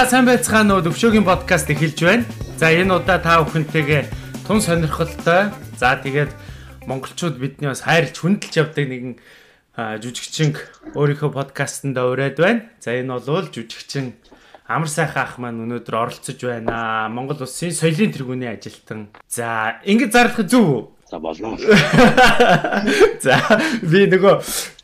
За сайн байцгаана уу Төвшөөгийн подкаст эхэлж байна. За энэ удаа та бүхэнтэйгээ тун сонирхолтой. За тэгээд монголчууд бидний бас хайрлж хүндэлж явдаг нэгэн жүжигчин өөрийнхөө подкастт ураад байна. За энэ бол жүжигчин Амар сайхан ах маань өнөөдөр оролцож байна. Монгол улсын соёлын тэргүүний ажилтан. За, ингэ зарлах зүв үү? За болно. За би нөгөө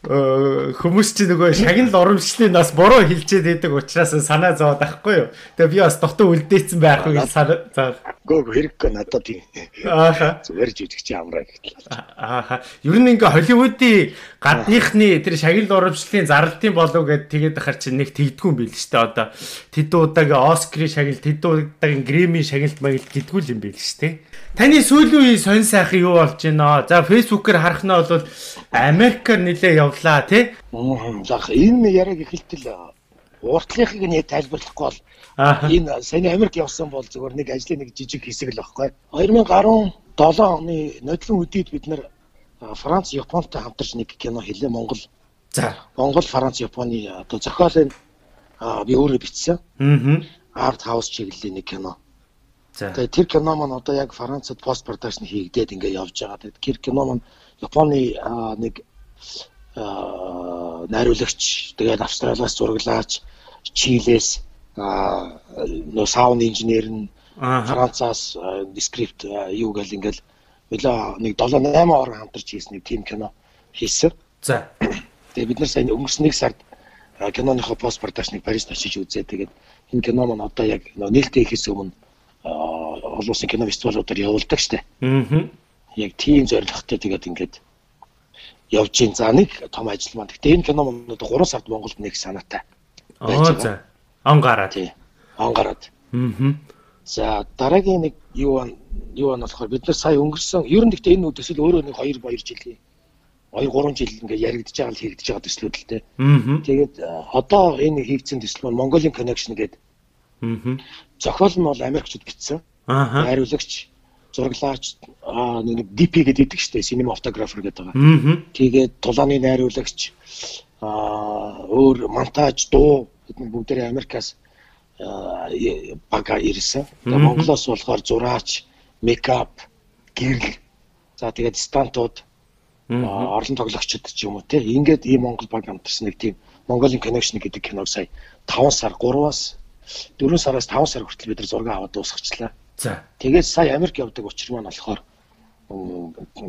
хүмүүс чи нөгөө шагнал урамшлын нас буруу хэлчихэд байдаг учраас санаа зовоод байхгүй юу. Тэгээ би бас дотоо үлдээсэн байх уу санаа за. Гөө хэрэггүй надад тийм. Ааха. Зүгээр жижигч амраа гэхэл. Ааха. Ер нь ингээ Холливуудын гадныхны тэр шагнал урамшлын зарлалтын болов гэд тэгээд ахаар чи нэг тэгдэггүй юм бил штэ одоо тэд удаагийн Оскарын шагнал тэд удаагийн Грэмийн шагналт маягт гэдггүй юм бил штэ. Таны сүүлийн үеийн сонь сайхан юу болж байна? За фэйсбүүкээр харах нь бол Америкээр нилээ явлаа тий. За энэ яриаг эхэлтэл уртлынхыг нь тайлбарлахгүй бол энэ саяны Америк явсан бол зөвхөн нэг ажлын нэг жижиг хэсэг л байхгүй. 2017 оны нодлон үдийд бид нэр Франц, Японтай хамтарч нэг кино хийлээ Монгол. За Монгол, Франц, Японы одоо зохиолын би өөрөө бичсэн. Аа. Арт хаус чиглэлийн нэг кино. За. Тэр кино маань одоо яг Францад пост продакшн хийгдээд ингээ явж байгаа. Тэр кино маань Японы нэг найруулагч тэгээд Австралиас зураглаач Чилээс нөө саунд инженер нь Францаас скрипт юу гэл ингээл өглөө нэг 7 8 орон хамтарч хийсэн нэг тим кино хийсэн. За. Тэгээ бид нар сайн өнгөрсөн нэг сард киноныхоо пост продакшныг Парист очиж үзээ. Тэгээд энэ кино маань одоо яг нээлттэй ихээс өмнө олон улсын кино фестивалуудаар явуулдаг штэ. Аа. Яг тийм зорилготой тэгээд ингээд явж гин. За нэг том ажил маань. Гэтэ энэ кино маань одоо 3 сард Монголд нэг санаатай. Аа за. Он гараад. Тий. Он гараад. Аа. За дараагийн нэг юу юу нь болохоор бид нар сая өнгөрсөн ер нь гэхдээ энэ төсөл өөрөө нэг 2 2 жилийн 2 3 жил ингээд яригдж байгаа л хийгдэж байгаа төслүүд л дээ. Аа. Тэгээд одоо энэ хийгдсэн төсөл маань Mongolian Connection гэдэг. Зохиол нь бол Америкчууд бичсэн. Аа. Зураглаач аа нэг DP гэдэг идэг штэ, cinematographer гэдэг байгаа. Аа. Тэгээд тулааны найруулагч аа өөр монтаж, дуу бидний бүгдээ Америкаас бага ирсэн. Монголоос болохоор зураач, мейкап, гэрэл. За тэгээд стантууд орлон тоглогчид ч юм уу те. Ингээд ийм Монгол баг хамтарсан нэг тийм Mongolian Connection гэдэг киног сая 5 сар 3-аас 4 сараас 5 сар хүртэл бид нар зураг аваад дуусгачлаа. За. Тэгээд сая Америк явдаг учир маань болохоор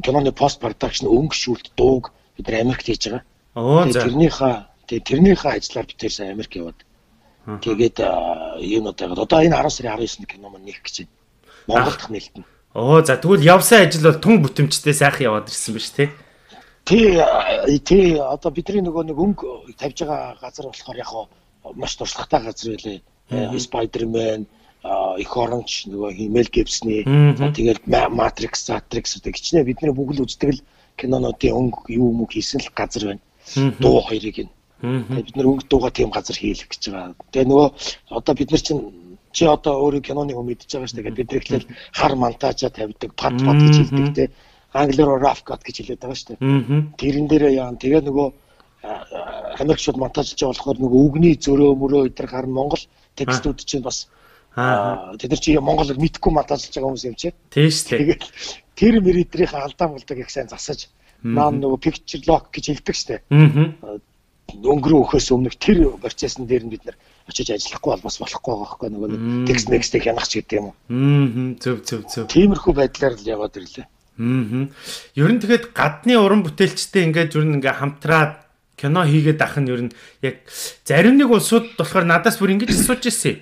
киноны пост продакшн өнгөшүүлт дууг бид нар Америкт хийж байгаа. Оо за. Тэрнийхээ тэгээд тэрнийхээ ажлаар бид сая Америк яваад. Тэгээд юунууд байгаад одоо энэ 10 сарын 19-нд кино маань нэх гэж байна. Монголд нээлтэн. Оо за тэгвэл явсан ажил бол тун бүтэмжтэй сайхан яваад ирсэн биз тий. Тий тий одоо бидний нөгөө нэг өнгө тавьж байгаа газар болохоор яг маш туршлагатай газар байлээ. Spider-Man их оронч нөгөө Mel Gibson-ы тэгэл Matrix, Matrix гэдэг хичнээн бидний бүгд үздэг л кинонуудын өнгө юу юм хийсэн л газар байна. Дуу хоёрыг нь. Тэгээ бид нар өнгө дууга тийм газар хийлэх гэж байгаа. Тэгээ нөгөө одоо бид нар чинь чи одоо өөрөө киноны хүн мэдчихэж байгаа шүү дээ. Бид нар ихлээр хар монтажа тавьдаг, пад пад гэж хэлдэг те. Англиар rough cut гэж хэлээд байгаа шүү дээ. Тэрэн дээрээ яа. Тэгээ нөгөө Америкчууд монтажж болохоор нөгөө үгний зөрөө мөрөө өдр гарна Монгол текстүүд чинь бас тэд нар чи Монголыг мэдхгүй монтажж байгаа хүмүүс юм чи. Дээ. Тэгээд тэр мэритрийн алдаа болдог их сайн засаж наа нөгөө picture lock гэж хэлдэг дээ. Аа. Өнгөрөө өхөөс өмнө тэр процессын дээр нь бид нар очиж ажиллахгүй бол бас болохгүй байгаа байхгүй нөгөө текст мекстэй хянах ч гэдэг юм уу. Аа. Зөв зөв зөв. Тиймэрхүү байдлаар л яваад ирлээ. Аа. Ер нь тэгэхэд гадны уран бүтээлчтэй ингээд ер нь ингээ хамтраад кино хийгээд ах нь ер нь яг зарим нэг улсууд болохоор надаас бүр ингэж асууж ирсэн.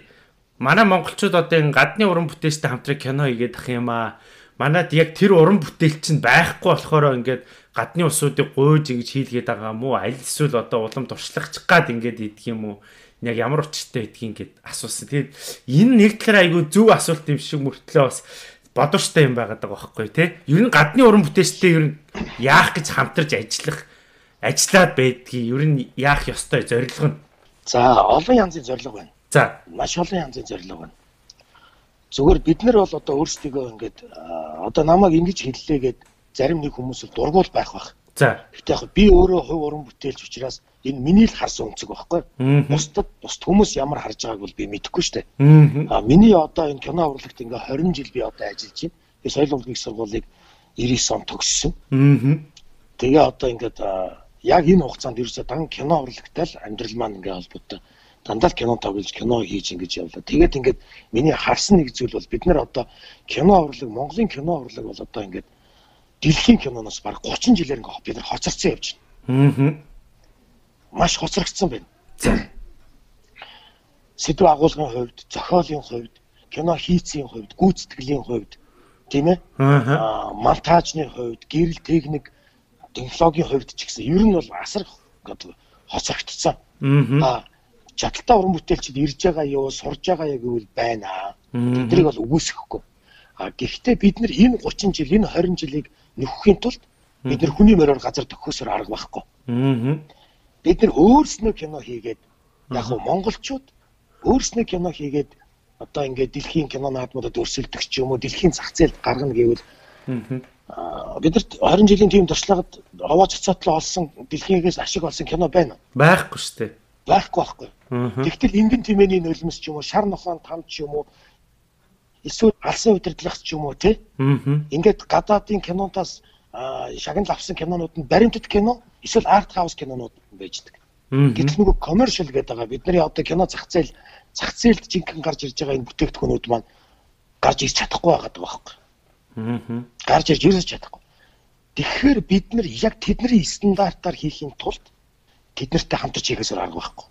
Манай монголчууд одоо энэ гадны уран бүтээлчтэй хамтран кино хийгээд ах юм аа. Манад яг тэр уран бүтээлч нь байхгүй болохоор ингээд гадны улсуудыг гуйж ингэж хийлгээд байгаа уу? Аль эсвэл одоо улам туршлагачих гад ингээд идэх юм уу? Яг ямар учиртай гэдгийг ингээд асуусан. Тэгээд энэ нэг талаараа айгүй зөв асуулт юм шиг мөртлөө бас бодвоштой юм байгаад байгаа байхгүй тий. Ер нь гадны уран бүтээлчтэй ер нь яах гэж хамтарч ажиллах ажиллаад байдгийг ер нь яах ёстой зорилго нь. За олон янзын зорилго байна. За маш олон янзын зорилго байна. Зүгээр бид нар бол одоо өөрсдөө ингээд одоо намайг ингэж хэллээ гэд зарим нэг хүмүүс дургуул байх бах. За. Гэтэ яг би өөрөө хувь уран бүтээлч учраас энэ миний л харсан өнцөг байхгүй. Бусдад бусд хүмүүс ямар харж байгааг бол би мэдэхгүй шүү дээ. А миний одоо энэ кино урлагт ингээ 20 жил би одоо ажиллаж байна. Тэгээ соёл урлагийн сургуулийг 99 он төгссөн. Тэгээ одоо ингээд яг энэ хугацаанд ерөөсөө дан кино урлагтай л амьдрал маань ингээ холбоотой дандаа л кино тоглож кино хийж ингэж явлаа. Тэгээд ингээд миний харсан нэг зүйл бол бид нар одоо кино урлаг Монголын кино урлаг бол одоо ингээд дэлхийн киноноос баг 30 жилээр ингээ бид нар хоцорсон явж байна. Аа. Маш хоцрогдсон байна. Сэдв агуулгын хувьд, зохиолын хувьд, кино хийцийн хувьд, гүйцэтгэлийн хувьд тийм ээ. Аа монтажны хувьд, гэрэл техник, технологийн хувьд ч гэсэн ер нь бол асар хоцрогдсон. Аа чадaltaа уран бүтээлчд ирж байгаа юу, сурж байгаа юу гэвэл байна. Тэдрийг бол үгүйсэхгүй. А гэхдээ бид нар энэ 30 жил, энэ 20 жилийг нөхөхийн тулд бид нар хүний мороор газар төхөөсөр арга байхгүй. Аа. Бид нар өөрснөө кино хийгээд яг нь монголчууд өөрснөө кино хийгээд одоо ингээд дэлхийн кино наадмуудад өрсөлдөх ч юм уу дэлхийн зах зээлд гаргана гэвэл аа бидэрт 20 жилийн тийм туршлагад овооч цацлаа олсон дэлхийгээс ашиг олсон кино байна. Байхгүй шүү дээ. Байхгүй байхгүй. Тэгтэл ингэн тэмээний нулимс ч юм уу шар нохоон там ч юм уу эсвэл алсын удирдлагч ч юм уу тий. Ингээд гадаадын кинонтаас шагнал авсан кинонууд нь баримтат кино эсвэл арт хаус кинонууд байждаг. Гэтэл нөгөө commercial гэдэг байгаа бидний одоо кино зах зээл зах зээлд жинхэнэ гарч ирж байгаа энэ бүтээгдэхүүнүүд маань гарч ирж чадахгүй байгаа байхгүй. Аа. Гарч ирж ирж чадахгүй. Тэгэхээр бид нар яг тэдний стандартаар хийхин тулд тэднэртэй хамтарч хийхээс арга байхгүй.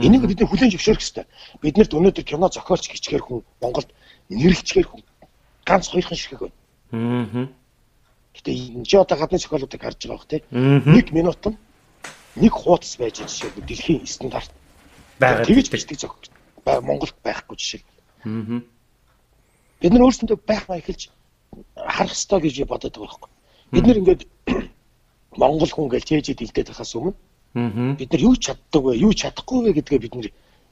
Энийг бид хүлээн зөвшөөрөх хэрэгтэй. Биднэрт өнөөдөр кино зохиолч гिचгээр хүн Монголд нэрлэлчгээр ганц хоёрхан ширхэг байна. Аа. Гэтэ энэ чи одоо гадны зохиолуудыг харж байгаа бох тий. Нэг минут нь нэг хуудас байж жишээ нь дэлхийн стандарт байгаа. Тэгэж бичдэг зохиол Монголд байхгүй жишээ. Аа. Бид нар өөрсөндөө байх маяг эхэлж харах ёстой гэж бодоод байгаа байхгүй. Бид нар ингээд Монгол хүн гэж чэжэд илдээд байхаас өмнө бид нар юу чаддаг вэ, юу чадахгүй вэ гэдгээ бид нар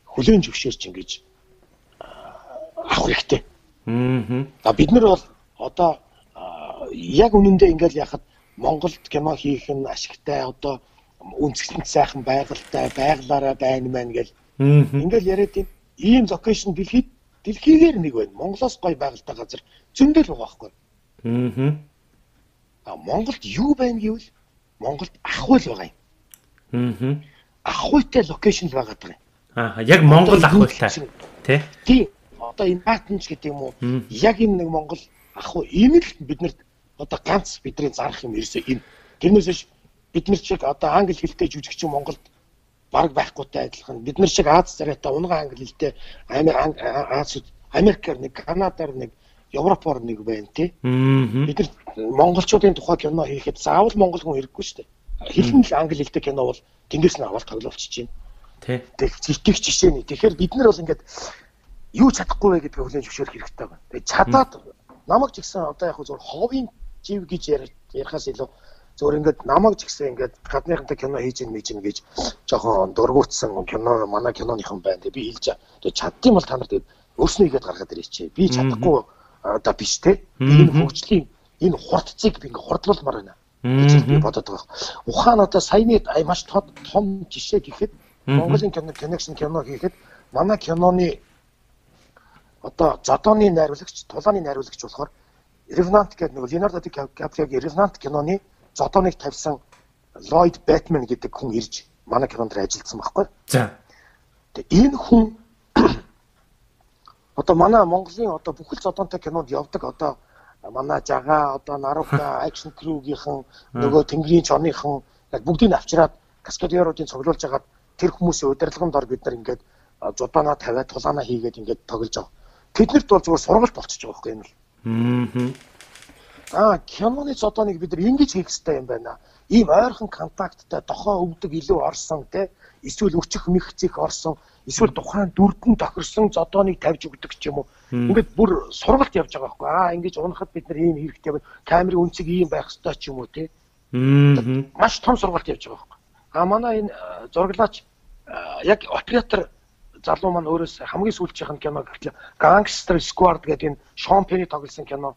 хүлээн зөвшөөрч ингэж авах хэрэгтэй. Аа. Бид нар бол одоо яг үнэндээ ингээл яхад Монголд кино хийх нь ашигтай одоо үнцгэнт сайхан байгальтай байглаараа байна мэн гэл ингээл яриад юм ийм локейшн дэлхийд дэлхийгээр нэг байна. Монголоос гой байгальтай газар зөндөл байгаа байхгүй. Аа. Монголд юу байна гэвэл Монголд ахуйл байгаа юм. Аа. Ахуйтай локейшн л байгаа даа. Аа яг Монгол ахуйтай. Тэ? Тийм. Одоо энэ патенч гэдэг юм уу? Яг энэ нэг Монгол ах уу энэ л биднэрт одоо ганц бидний зарах юм ерөөсөө энэ. Тэрнээс биш бид нар шиг одоо англи хэлтэй жүжигчин Монголд баг байхгүйтэй адилхан. Бид нар шиг Аз царайтай унган англи хэлтэй Аз Америкаар нэг Канадаар нэг Европоор нэг байна тий бид нар монголчуудын тухай кино хийхэд заавал монгол хүн хэрэггүй шүү дээ хэлэн л англи хэлтэй кино бол тэндээс нь аваад тоглолцож байна тий Тэгэх жишээ нь тэгэхээр бид нар бол ингээд юу чадахгүй вэ гэдгийг хүлээн зөвшөөрөх хэрэгтэй байна. Тэгээ чадаад намайг ч гэсэн одоо яг зөв ховын жив гэж ярихаас илүү зөвөр ингээд намайг ч гэсэн ингээд гадныхантай кино хийж ин мэж ин гэж жоохон дургуутсан кино манай киноныхан байна. Тэгээ би хэлж. Тэгээ чаддсан бол та нар тэгээд өөрснөө игээд гаргаад ирээч. Би чадахгүй одоо биш те. Энэ хөгжлийн энэ хурдцыг би ингээд хурдлуулмаар байна гэж би бодоод байгаа. Ухаан одоо саяны маш том жишээ гэхэд Монголын кино connection кино хийхэд манай киноны одоо зодооны найруулагч, тулааны найруулагч болохоор Revenant гэдэг нэг Leonardo DiCaprio-гийн Revenant киноны зодооныг тавьсан Lloyd Batman гэдэг хүн ирж манай кинонд ажилласан байхгүй. За. Тэгээ энэ хүн одоо манай Монголын одоо бүхэл зодоонтой кинонд явдаг одоо манай жага одоо Нарука акшн крүүгийнхэн нөгөө Тэнгэрийн чоныхан яг бүгдийг авчираад каскадеруудын цуглуулж хагаад тэр хүмүүсийн удирдлагын дор бид нар ингээд зодооноо тавиад тулаанаа хийгээд ингээд тоглож байгаа тэднэрт бол зүгээр сургалт болчихж байгаа байхгүй юм л. Аа. Киноны цодоныг бид нар ингэж хийх хэрэгтэй юм байна. Ийм ойрхон контакттай дохоо өвдөг илүү орсон те эсвэл өчөх мэгцэх орсон эсвэл тухайн дүрдэн тохирсон зодооныг тавьж өгдөг ч юм уу. Ингээд бүр сургалт явж байгаа байхгүй. Аа, ингэж унахад бид нар ийм хэрэгтэй байна. Камерын үнцэг ийм байх хэрэгтэй ч юм уу те. Маш том сургалт явж байгаа байхгүй. Аа, манай энэ зураглаач яг оператор залуу маань өөрөөс хамгийн сүүлчийнх нь кино гэхэл Gangster Squad гэдэг энэ Sean Penny тоглосон кино.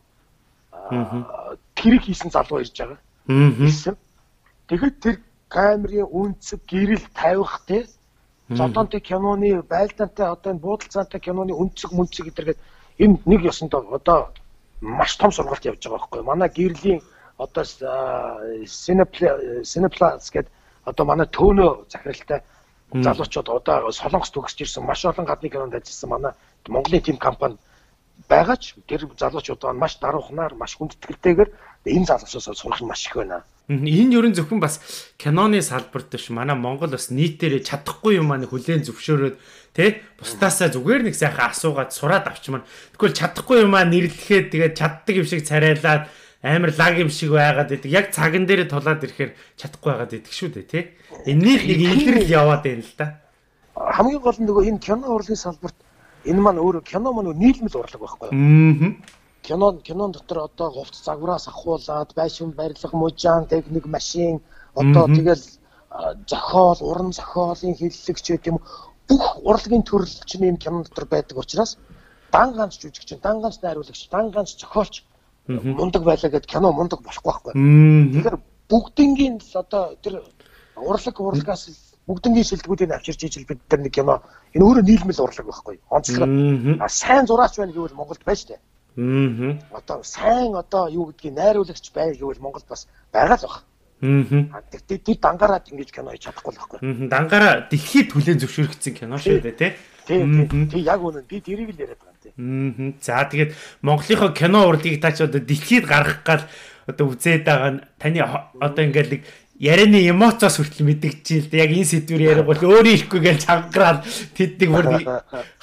Тэрийг хийсэн залуу ирж байгаа. Хэлсэн. Тэгэхэд тэр камерын үнцэг гэрэл тавих те? Зодонтой киноны байлдаантай одоо энэ буудалцаантай киноны үнцэг мүнцэг гэдэргээд энэ нэг ёсонд одоо маш том сургалт явж байгаа байхгүй манай гэрлийн одоо Cineplex гэдэг одоо манай төөнөө захиралтай залуучууд одоо Солонгос төгсөж ирсэн маш олон гадны кинонд ажилласан манай Монголын тим компани байгаа ч тэр залуучууд маш даруухнаар маш хүндэтгэлтэйгээр энэ залуусаас сурах нь маш их байна. Энэ ерөн зөвхөн бас киноны салбарт биш манай Монгол бас нийтээрээ чадахгүй юм маань хүлээн зөвшөөрөөд тий бусдаасаа зүгээр нэг сайхан асуугаад сураад авчмаар. Тэгвэл чадахгүй юм аа нэрлэхэд тэгээд чаддаг юм шиг царайлаад амар лаг юм шиг байгаад идэг. Яг цаган дээрээ тулаад ирэхээр чадахгүй байгаад идэг шүү дээ тий. Энэний нэг илрэл яваад байна л да. Хамгийн гол нь нөгөө энэ кино урлагийн салбарт энэ маань өөрөө кино маань нийлмэл урлаг байхгүй юу? Кино кинон дотор одоо говц загвараас ахуулаад байшин барилга, мужаан, техник, машин одоо тэгэл зохиол, уран зохиолын хиллэгч гэдэг юм бүх урлагийн төрөл чинь энэ кинон дотор байдаг учраас дан ганц жүжигч, дан ганц найруулагч, дан ганц зохиолч мундаг байлаа гэд кино мундаг болохгүй байхгүй. Тэгэхээр бүгднгийн л одоо тэр урлаг урлагаас бүгднгийн шилдэгүүдийг авчирч ижил бид нар нэг кино энэ өөрөө нийлмэл урлаг байхгүй. Онцлог. А сайн зураач байна гэвэл Монголд байж тээ. Аа. Одоо сайн одоо юу гэдгийг найруулагч бай гэвэл Монголд бас байгаа л баг. Аа. Тэр дангаараад ингэж кино хийж чадахгүй л байхгүй. Аа. Дангаараа дэлхийд хүлэн зөвшөөрөгдсөн кино шүү дээ тий. Тийм тийм. Яг үнэн би тэрийг л яриад байгаа. Аа. За тэгээд Монголынхоо кино урлагийг та ч одоо дэлхийд гаргах гал одоо үзээд байгаа нь таны одоо ингээд нэг ярианы эмоцоос хүртэл мэдгэж л яг энэ сэдвэр яриаг бол өөрөө ирэхгүй гэж чангараад тэднийг бүр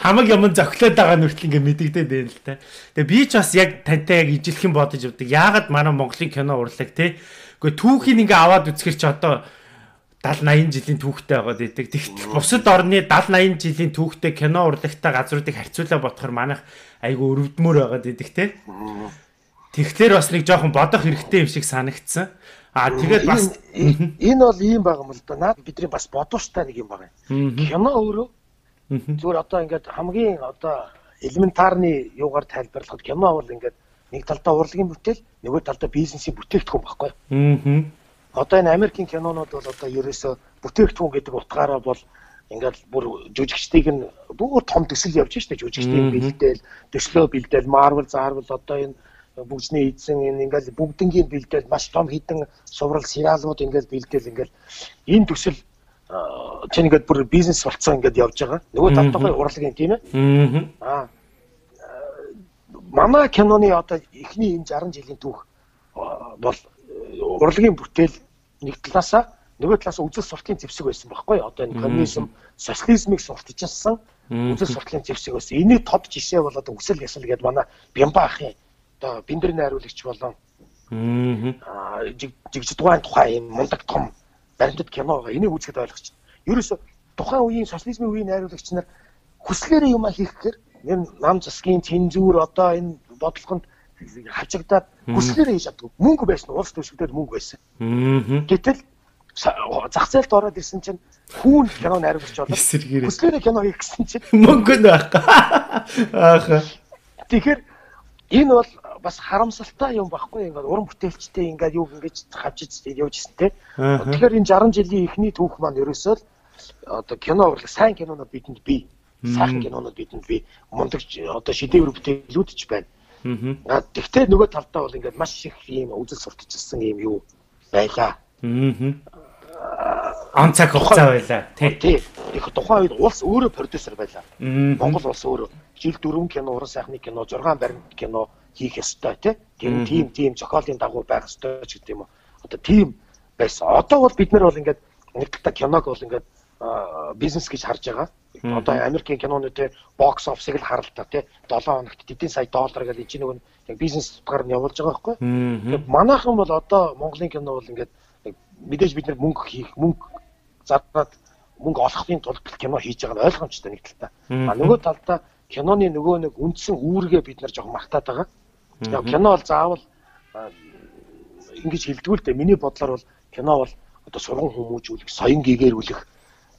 хамаг юм зөглөөд байгаа нь хүртэл ингээд мэдэгдээд байна л та. Тэгээ би ч бас яг тантай яг ижилхэн бодож явдаг. Яагаад манай Монголын кино урлаг те. Гэхдээ түүхийг ингээ аваад үзэхэр чи одоо 70 80 жилийн түүхтэй байгаад идэг. Тэгтэл бусад орны 70 80 жилийн түүхтэй кино урлагтай газруудыг харьцуулаа бодохоор манайх айгүй өрөвдмөр байгаад идэг те. Тэгэхээр бас нэг жоохон бодох хэрэгтэй юм шиг санагдсан. Аа тэгээд бас энэ бол ийм байгаа юм л да. Наад бидний бас бодууштай нэг юм байгаа. Кино өөрөө зүгээр одоо ингээд хамгийн одоо элементарны юугаар тайлбарлахад кино бол ингээд нэг талдаа урлагийн бүтээл, нөгөө талдаа бизнесийн бүтээгдэхүүн байхгүй. Аа одоо энэ Америкийн кинонууд бол одоо ерөөсө бүтээгдэхүүн гэдэг утгаараа бол ингээл бүр жүжигчдийг нь бүр том төсөл явж штэ жүжигчдийн бэлдээл төслөө бэлдээл Marvel заарвал одоо энэ бүгжний эзэн энэ ингээл бүгднгийн бэлдээл маш том хідэн суврал сериалууд ингээл бэлдээл ингээл энэ төсөл чинь ингээд бүр бизнес болцсон ингээд явж байгаа. Нөгөө тавтахын урлагийн тийм ээ. Аа. Манай киноны одоо эхний энэ 60 жилийн түүх бол урлагийн бүтээл нэг талаасаа нөгөө талаас үзэл сурталын зэвсэг байсан байхгүй одоо энэ коммунизм социализмыг сурталчилсан үзэл сурталын зэвсэг байсан. Энийг тод жишээ бол одоо үсэл ясал гэдэг манай Бямба ахын одоо биндрийн найруулагч болон аа жигжидгуайн тухай юм мундаг том баримтат кино байгаа. Энийг үзэхэд ойлгоч. Ерөөсө тухайн үеийн социализмын үеийн найруулагч нар хүслээрээ юм хийх гэхээр энэ нам засгийн цензур одоо энэ бодлогонд хавчагдаад хүслээрээ хийж чаддаг. Мөнгө байсан улс төсөвдөд мөнгө байсан. Гэтэл зах зээлд ороод ирсэн чинь хүүн кино найруулагч болоод хүслээрээ кино хийх гэсэн чинь мөнгө нь байхгүй. Ааха. Тэгэхээр энэ бол бас харамсалтай юм баггүй ингээд уран бүтээлчтэй ингээд юу ингэж хавж явжсэн те. Тэгэхээр энэ 60 жилийн эхний түүх маань ерөөсөө л одоо кино урлаг сайн кинонууд бидэнд бий. Сайхан кинонууд бидэнд бий. Мундаг одоо шедевр бүтээлүүд ч байна. Аа тэгтээ нөгөө талдаа бол ингээд маш их ийм үзэл сурталчилсан ийм юу байлаа. Аа. Он цаг хугацаа байлаа. Тий. Их тухайн үед улс өөрөө продюсер байлаа. Монгол улс өөрөө жил дөрвөн кино, уран сайхны кино, 6 баримт кино хийх ёстой тий. Тэр тийм тийм зохиолын дагуу байх ёстой ч гэдэг юм уу. Одоо тийм байсан. Одоо бол бид нар бол ингээд нэг талаа киног бол ингээд бизнес гэж харж байгаа. Одоо Америкийн киноны те бокс офсыг л харалтаа те 7 хоногт тэдний сая доллар гэж энэ нэг яг бизнес утгаар нь явуулж байгаа байхгүй. Тэгээд манайхан бол одоо Монголын кино бол ингээд мэдээж бид нар мөнгө хийх мөнгө зараад мөнгө олохын тулд кино хийж байгаа нь ойлгомжтой нэг талдаа. А нөгөө талдаа киноны нөгөө нэг үндсэн үүргээ бид нар жоохон мартаад байгаа. Яг кино бол заавал ингэж хэлдгүүл дээ. Миний бодлоор бол кино бол одоо сурган хүмүүжүүлэх, соён гэгэрүүлэх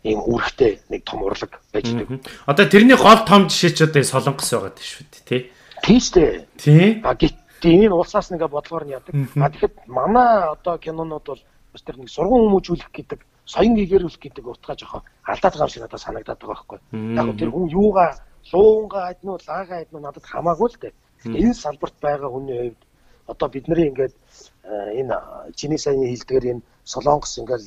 ийм үүрэгтэй нэг том урлаг байж байгаа. Одоо тэрний гол том жишээ ч одоо солонгос байгаа шүү дээ, тий. Шүү дээ. Тий. А гэтээ энэ улсаас нэгэ бодлогоор нь яадаг. А тэгэхэд манай одоо кинонууд бол бас тэр нэг сургууль хүмүүжүүлэх гэдэг соён гэгэрүүлэх гэдэг утгаа жоохон алдаад байгаа шиг надад санагдаад байгаа байхгүй. Яг тэр хүн юугаа луунгаа лагаа адь нь надад хамаагүй л дээ. Энэ салбарт байгаа хүний хувьд одоо бидний ингээд энэ чиний сайн хэлдгээр энэ солонгос ингээд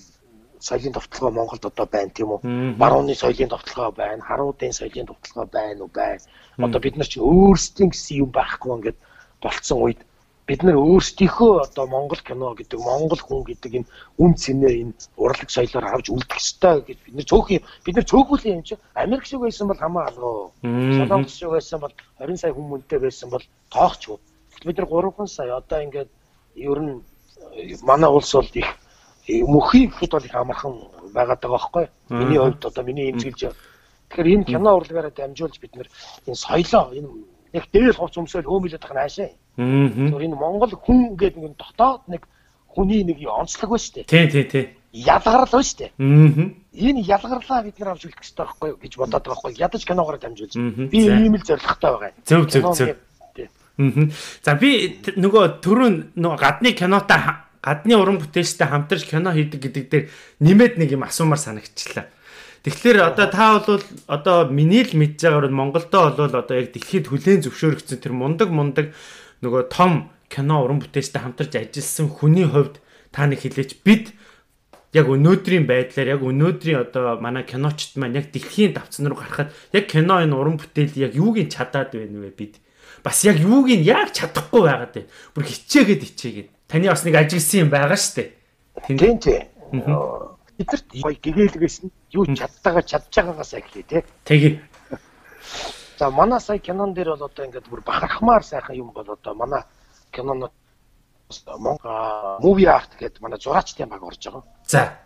соёлын товтлогоо Монголд одоо байна тийм үү? Барууны соёлын товтлогоо байна, харуудын соёлын товтлогоо байна уу байна. Одоо бид нар чи өөрсдийн гэсэн юм байхгүй ингээд болцсон үед бид нар өөрсдийнхөө одоо Монгол кино гэдэг Монгол хүн гэдэг энэ үн цэнээ энэ урлаг соёлоор авч үлдэх ёстой гэж бид нар цөөхөн бид нар цөөхөлийн юм чи Америк шиг байсан бол хамаа алгаа. Солонгос шиг байсан бол 20 сая хүн мөнтэй байсан бол тоохчгүй. Бид нар 3 сая одоо ингээд ер нь манай улс бол их мөхийн ихэд бол их амархан байгаад байгаа байхгүй. Миний хувьд одоо миний эмчилж Тэгэхээр энэ кино урлагаараа дамжуулж бид нар энэ соёлоо энэ яг дээр хувц өмсөөл хөөмөлөд байгаа наашаа. Тэгэхээр энэ Монгол хүн гэдэг нэг дотоод нэг хүний нэг онцлог ба штэ. Тий, тий, тий. Ялгарл ба штэ. Аа. Энэ ялгарлаа бид нар авч үлдэх хэрэгтэй байхгүй юу гэж бодоод байгаа байхгүй. Ядаж киногоор дамжуулж. Би ийм л зоригтой байгаа. Зөв, зөв, зөв. Аа. За би нөгөө түрүүн нөгөө гадны кинотой гадны уран бүтээлчтэй хамтарч кино хийдэг гэдэг дээр нэмээд нэг юм асуумаар санагчлаа. Тэгэхээр одоо та бол одоо миний л мэдж байгаагаар Монголдо бол одоо яг дэлхийд хүлээн зөвшөөрөгдсөн тэр мундаг мундаг нөгөө том кино уран бүтээлчтэй хамтарч ажилласан хүний хувьд та нэг хэлээч бид яг өнөөдрийн байдлаар яг өнөөдрийн одоо манай киночд маань яг дэлхийн давцсан руу гарахад яг кино энэ уран бүтээл яг юуг нь чадаад байна вэ бид? Бас яг юуг нь яг чадахгүй байгаад байна? Бүр хичээгээд хичээгээд. Таны бас нэг ажигласан юм байгаа штэ тийм тийм бидэрт гоё гэгээлгээс нь юу чадтайгаа чадж байгаагаас эхлэе тий. Тэгээ За манай сая кинон дээр бол одоо ингээд бүр бахархмаар сайхан юм бол одоо манай кинонод Монгол movie art гэдэг манай зураачдын баг орж байгаа. За.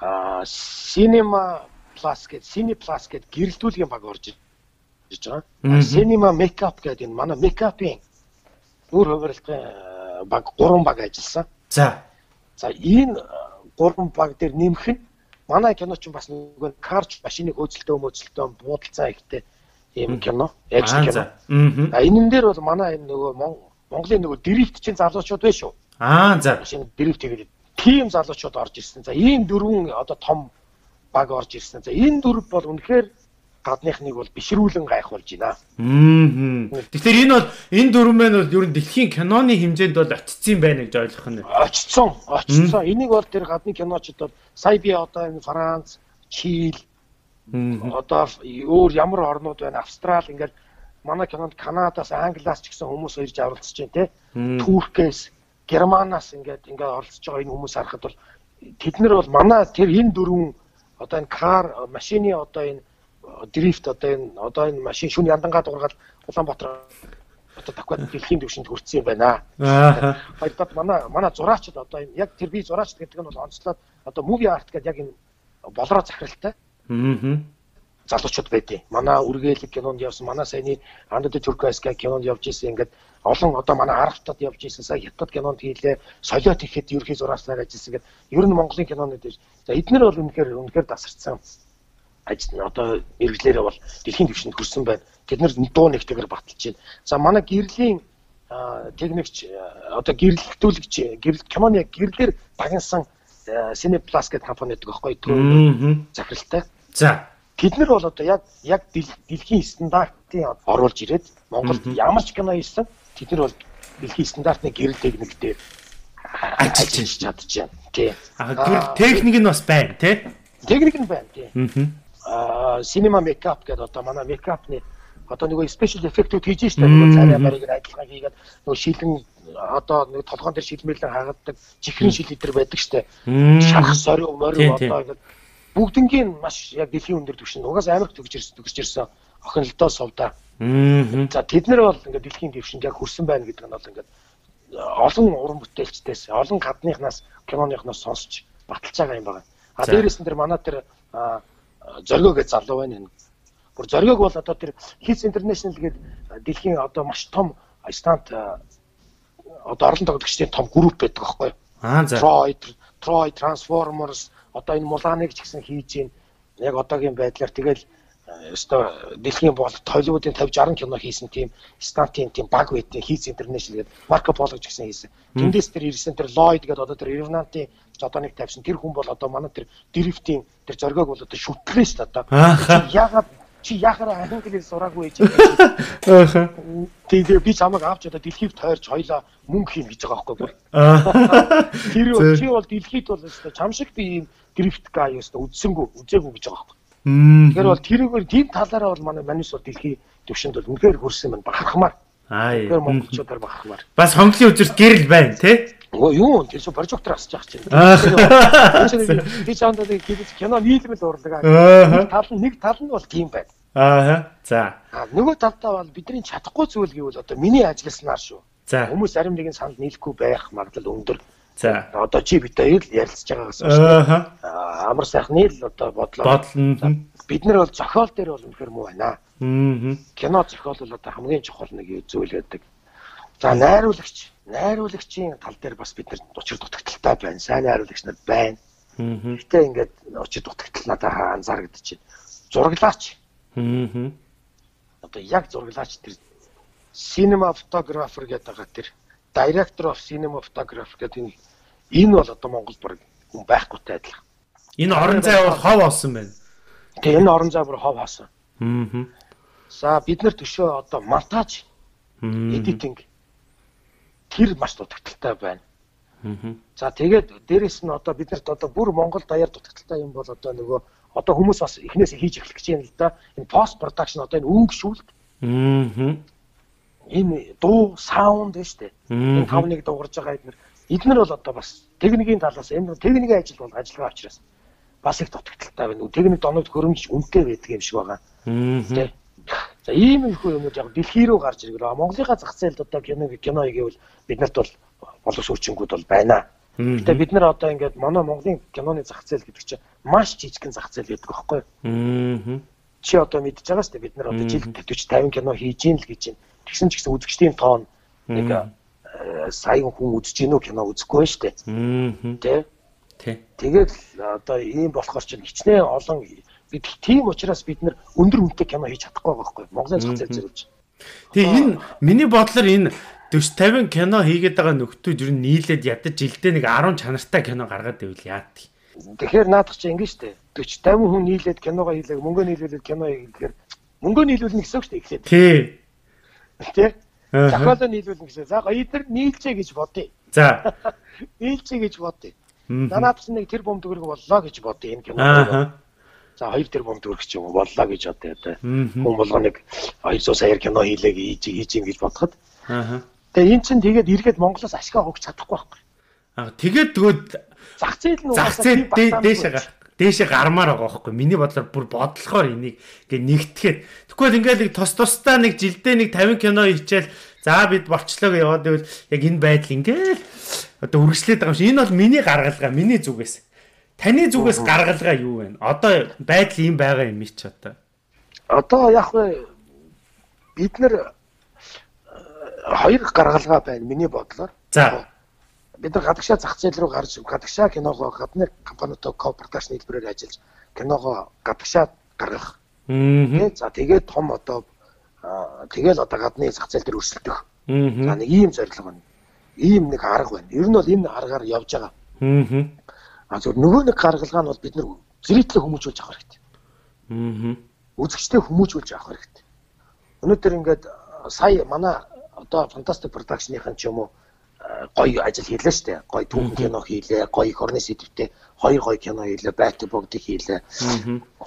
Аа cinema plus гэдэг cine plus гэдэг гэрэлтүүлгийн баг орж ирж байгаа. Cinema makeup гэдэг энэ манай makeup-ийн өөр хувирлтын баг гурван баг ажилласан. За. За энэ гурван баг дээр нэмэх нь манай кино ч бас нөгөө карч машиныг хөөцөлтөө мөцөлтөө буудалцаа ихтэй ийм кино. Экшн кино. А энэн дээр бол манай энэ нөгөө Монголын нөгөө дрифт чинь залуучууд байна шүү. Аа за. Машин дрифт хийгээд тийм залуучууд орж ирсэн. За ийм дөрвөн одоо том баг орж ирсэн. За энэ дөрв бол үнэхээр гадныхныг бол бишрүүлэн гайхуулж байна. Аа. Тэгэхээр энэ бол энэ дөрвөн маань бол ер нь дэлхийн киноны хэмжээнд бол очсон байна гэж ойлгох нь. Очсон. Очсон. Энийг бол тэр гадны киночд бол сая би одоо энэ Франц, Чил одоо өөр ямар орнууд байна? Австрал ингээд манай кинонд Канадаас, Англиас ч гэсэн хүмүүс ирж оролцож байна те. Туркээс, Германаас ингээд ингээд оролцож байгаа энэ хүмүүс харахад бол тэд нар бол манай тэр энэ дөрвөн одоо энэ кар машины одоо энэ дрифт одоо энэ одоо энэ машин шүн яндангаа дуургаад Улаанбаатар одоо таквад дэлхийн түвшинд хүрсэн юм байна. Аа. Хоёрдоод манай манай зураачд одоо энэ яг тэр би зураач гэдэг нь бол онцлоод одоо movie art гэдэг яг энэ болроо захиралтай. Аа. Залуучууд байдیں۔ Манай үргэлэг кинонд явсан, манай саяны Андад Туркайска кинонд явж исэн ингээд олон одоо манай аргаптад явж исэн сая хятад кинонд хийлээ, солиот ихэд ерхий зураачлаар ажилласан гэдэг. Ер нь Монголын кинонууд дээр. За эдгээр бол үнэхээр үнэхээр тасарсан одоо мэрэгчлэрээ бол дэлхийн түвшинд хүрсэн байна. Тэд нар дуу нэгтэйгээр баталж байна. За манай гэрлийн техникч одоо гэрлэлтүүлэгч гэрэл киноны гэрлэлээр дагнсан Cineplus гэдэг компани гэдэг байхгүй төв захиралтай. За Тэд нар бол одоо яг яг дэлхийн стандартын оруулж ирээд Монголд ямар ч кино хийсэн тэд нар бол дэлхийн стандартны гэрэл техниктэй ажиллаж чадчихжээ. Тий. А техник нь бас байна тий. Техник нь байна тий. Аа cinema makeup гэдэг одоо манай makeup-ны одоо нөгөө special effect-үүд хийж штэ нөгөө царай барыг ажиллагаа хийгээд нөгөө шилэн одоо нэг толгоон дээр шилмэлэн хагадаг чихрийн шил идэр байдаг штэ шарх сорив морив одоо ингээд бүгднгийн маш яг дэлхийн өндөр түвшинд угаас Америк төгж ирсэн төгж ирсэн охинолдоо сувда. За тэд нар бол ингээд дэлхийн түвшинд яг хүрсэн байна гэдэг нь бол ингээд олон уран бүтээлчдээс олон гадныхнаас киноныхноос сонсч баталж байгаа юм байна. А дээрээс нь тэр манай тэр зоргоо гэж залуу байна энэ. Бүр зоргоог бол одоо тэр Hits International гэдэг дэлхийн одоо маш том стант одоо орлон тоглогчдын том групп байдаг байхгүй юу? Аа за. Troy, Troy Transformers одоо энэ Муланыг ч гэсэн хийж гин яг одоогийн байдлаар тэгэл өстой дэлхийн бол Холливуудын 50 60 кино хийсэн тийм стантын тийм баг байдгийн хийц интернэшнл гэдэг Марко Поло гэсэн хийсэн. Тэндээс тэр ирсэн тэр Ллойд гэдэг одоо тэр Ревнантын одоо нэг тавьсан тэр хүн бол одоо манай тэр дрифтийн тэр зоргойг бол одоо шүтлээ шүү дээ одоо. Ягаад чи яхаараа англиэр сураагүй гэж. Ааха. Тэгээ би чамайг авч одоо дэлхийг тойрч хоёлаа мөнгө хийн гэж байгаа байхгүй бүр. Тэр чи бол дэлхийд бол өстой чам шиг би ийм дрифт гай өстой үдсэнгүү үзээгүй гэж байгаа байхгүй. Тэгэхээр бол тэрүүгээр тийм талаараа бол манай манис бол дэлхийн төвшөнд бол үнэхээр хөрсөн юм бахархмаар. Аа. Тэгэхээр монголчуудаар бахархмаар. Бас хонглын үзэрт гэрэл байна тий? Оо юу тэр чинь прожектор асч яах чинь. Би чамд нэг кино нийлмэл урлаг аа. Тал нь нэг тал нь бол тийм байна. Аа. За. Нөгөө талдаа бол бидний чадахгүй зүйл гэвэл одоо миний ажилласнаар шүү. За. Хүмүүс зарим нэгэн санд нийлэхгүй байх магадлал өндөр. За. Одоо чи бид хоёр л ярилцж байгаагаас. Аа. Амар сайхны л одоо бодлоо. Бодол. Бид нар бол зохиол дээр бол үнэхэр муу байна. Аа. Кино зохиол бол одоо хамгийн чухал нэг зүйл байдаг. За найруулагч, найруулагчийн тал дээр бас бид нар учир дутагдaltaй байна. Сайн найруулагч нар байна. Гэтэ ингээд учир дутагдал надад анзаарэгдэж байна. Зураглаач. Аа. Одоо яг зураглаач тэр cinema photographer гэдэг байгаа тэр director of cinema photographer гэдэг энэ бол одоо Монголд баг хүн байхгүйтэй адилхан. Энэ орон зай бол хов олсон байна. Тэгээ энэ орон зай бүр хов хаасан. Аа. За бид нар төшөө одоо монтаж, editing тэр маш дутагдaltaй байна. За тэгээд дээрэс нь одоо биднэрт одоо бүр Монгол даяар дутагдaltaй юм бол одоо нөгөө одоо хүмүүс бас эхнээсээ хийж эхлэх гэж байна л да. Энэ пост продакшн одоо энэ өнгөшүүлэлт. Аа. Энэ дуу, саунд шүү дээ. Энэ тавныг дуурж байгаа эднэр эднэр бол одоо бас техникийн талаас энэ техникийн ажил бол ажиллагаа учраас бас их дутагдaltaй байна. Техник донод хөрөмж үнэтэй байдаг юм шиг байгаа. Аа. За ийм их юмуд яг дэлхий рүү гарч иргэр. Монголынхаа зах зээлд одоо кино кино хийгээвэл бид нарт бол боловсруучингууд бол байна. Гэтэ бид нар одоо ингээд манай Монголын киноны зах зээл гэдэг чинь маш жижигхэн зах зээл байдаг байхгүй юу? Чи одоо мэдж байгаа шүү дээ бид нар одоо жилд 40 50 кино хийж ийн л гэж байна. Тэгсэн ч гэсэн үзэгчдийн тоон нэг саяхан хүн үзэж гинөө кино үзэхгүй шүү дээ. Тэ? Тэ. Тэгээд одоо ийм болохоор чинь хичнээн олон бид тийм учраас бид нэр өндөр үнэтэй кино хийж чадахгүй байгаа байхгүй Монголын зах зээл зэрүүлж. Тэгээ энэ миний бодлоор энэ 40 50 кино хийгээд байгаа нөхдүүд ер нь нийлээд ядаж жилдээ нэг 10 чанартай кино гаргаад ивэл яад. Тэгэхээр наадах чи ингэ штэ 40 50 хүн нийлээд киногоо хийлээ мөнгө нийлүүлээд кино хийхээр мөнгө нийлүүлнэ гэсэн үг штэ эхлээд. Тий. Тий. Захиалаа нийлүүлнэ гэсэн. За эдгээр нийлжээ гэж бодъё. За. Нийлжээ гэж бодъё. Данаад ч нэг тэр бом төгрөг боллоо гэж бодъё энэ кино. Аа. За 2 тэрбум төгрөг ч юм уу боллоо гэж одоо одоо хүн болгоо нэг 200 саяар кино хийлээ хийж хийж юм гэж бодоход. Тэгээ эн чинь тэгээд эргээд Монголоос ашгаа хогч чадахгүй байхгүй. Аа тэгээд тэгвэл зах зээл нь зах зээл дээшээ дээшээ гармаар байгаа байхгүй. Миний бодлоор бүр бодлохоор энийг ингээ нэгтгэхэд тэгвэл ингээл нэг тус тусдаа нэг жилдээ нэг 50 кино хийчихэл за бид болчлоо гэж яваад байвал яг энэ байдал ингээл одоо үргэлжлээд байгаа юм шиг. Энэ бол миний гаргалгаа, миний зүгээс. Таны зүгээс гаргалгаа юу вэ? Одоо байдал ийм байгаа юм чи одоо. Одоо яг бид нар хоёр гаргалгаа байна миний бодлоор. За. Бид нар гадагшаа зах зээл рүү гарч гадагшаа киногоо гадны компанитой кооперацийн хэлбэрээр ажиллаж киногоо гадагшаа гаргах. Аа. За тэгээд том одоо тэгэл одоо гадны зах зээл дээр өрсөлдөх. За нэг ийм зорилго байна. Ийм нэг арга байна. Ер нь бол энэ аргаар явж байгаа. Аа А зөв нөгөө нэг гаргалгаа нь бол бид нар зэрэгтлээ хүмүүжүүлж авах хэрэгтэй. Аа. Үзэгчтэй хүмүүжүүлж авах хэрэгтэй. Өнөөдөр ингээд сая манай одоо фантастик продакшныхан ч юм уу гоё ажил хийлээ шүү дээ. Гоё түүхэн кино хийлээ, гоё их орны сэдвтэй хоёр гоё кино хийлээ, байт богдыг хийлээ.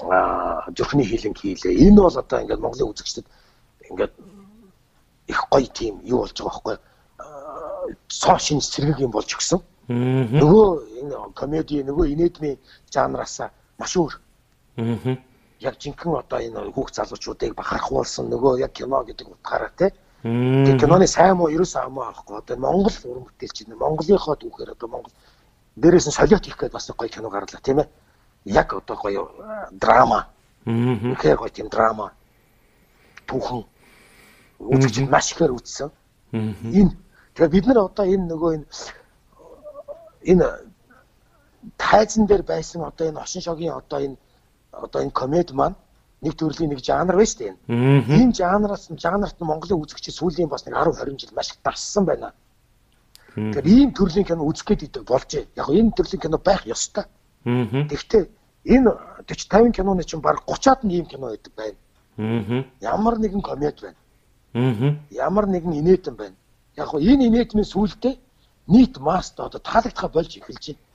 Аа зүрхний хилэн хийлээ. Энэ бол одоо ингээд Монголын үзэгчдэд ингээд их гоё тийм юу болж байгаа байхгүй. Цоо шин сэргэг юм болж өгсөн. Нөгөө энэ комеди нөгөө инедмийн жанраас маш өөр. Яг жинхэнэ одоо энэ хүүхд залуучуудыг бахархуулсан нөгөө яг кино гэдэг утгаараа те. Тэгээ киноны сайн муу ерөөсөө амаа авахгүй. Одоо Монгол уран бүтээлч энэ Монголынхоо түүхээр одоо Монгол дээрээс нь солиот хийх гээд бас гоё кино гарлаа тийм ээ. Яг одоо гоё драма. Тэгэхээр гоё тийм драма. Түүхэн үзэгч маш ихээр үзсэн. Энэ тэгээ бид нар одоо энэ нөгөө энэ энэ тайзан дээр байсан одоо энэ ошин шогийн одоо энэ одоо энэ комеди маань нэг төрлийн нэг жанр байна шүү дээ. Энэ жанраас жанрт нь Монголын үзэгчид сүүлийн бас нэг 10 20 жил маш их дассан байна. Тэгэхээр ийм төрлийн кино үзэх гээд болж яг энэ төрлийн кино байх ёстой. Гэхдээ энэ 40 50 киноны чинь баг 30-аад нь ийм кино байдаг байна. Ямар нэгэн комеди байна. Ямар нэгэн инээдэн байна. Яг нь энэ инээдмийн сүултээ нийт масс одоо таалагдхаа болж эхэлж байна.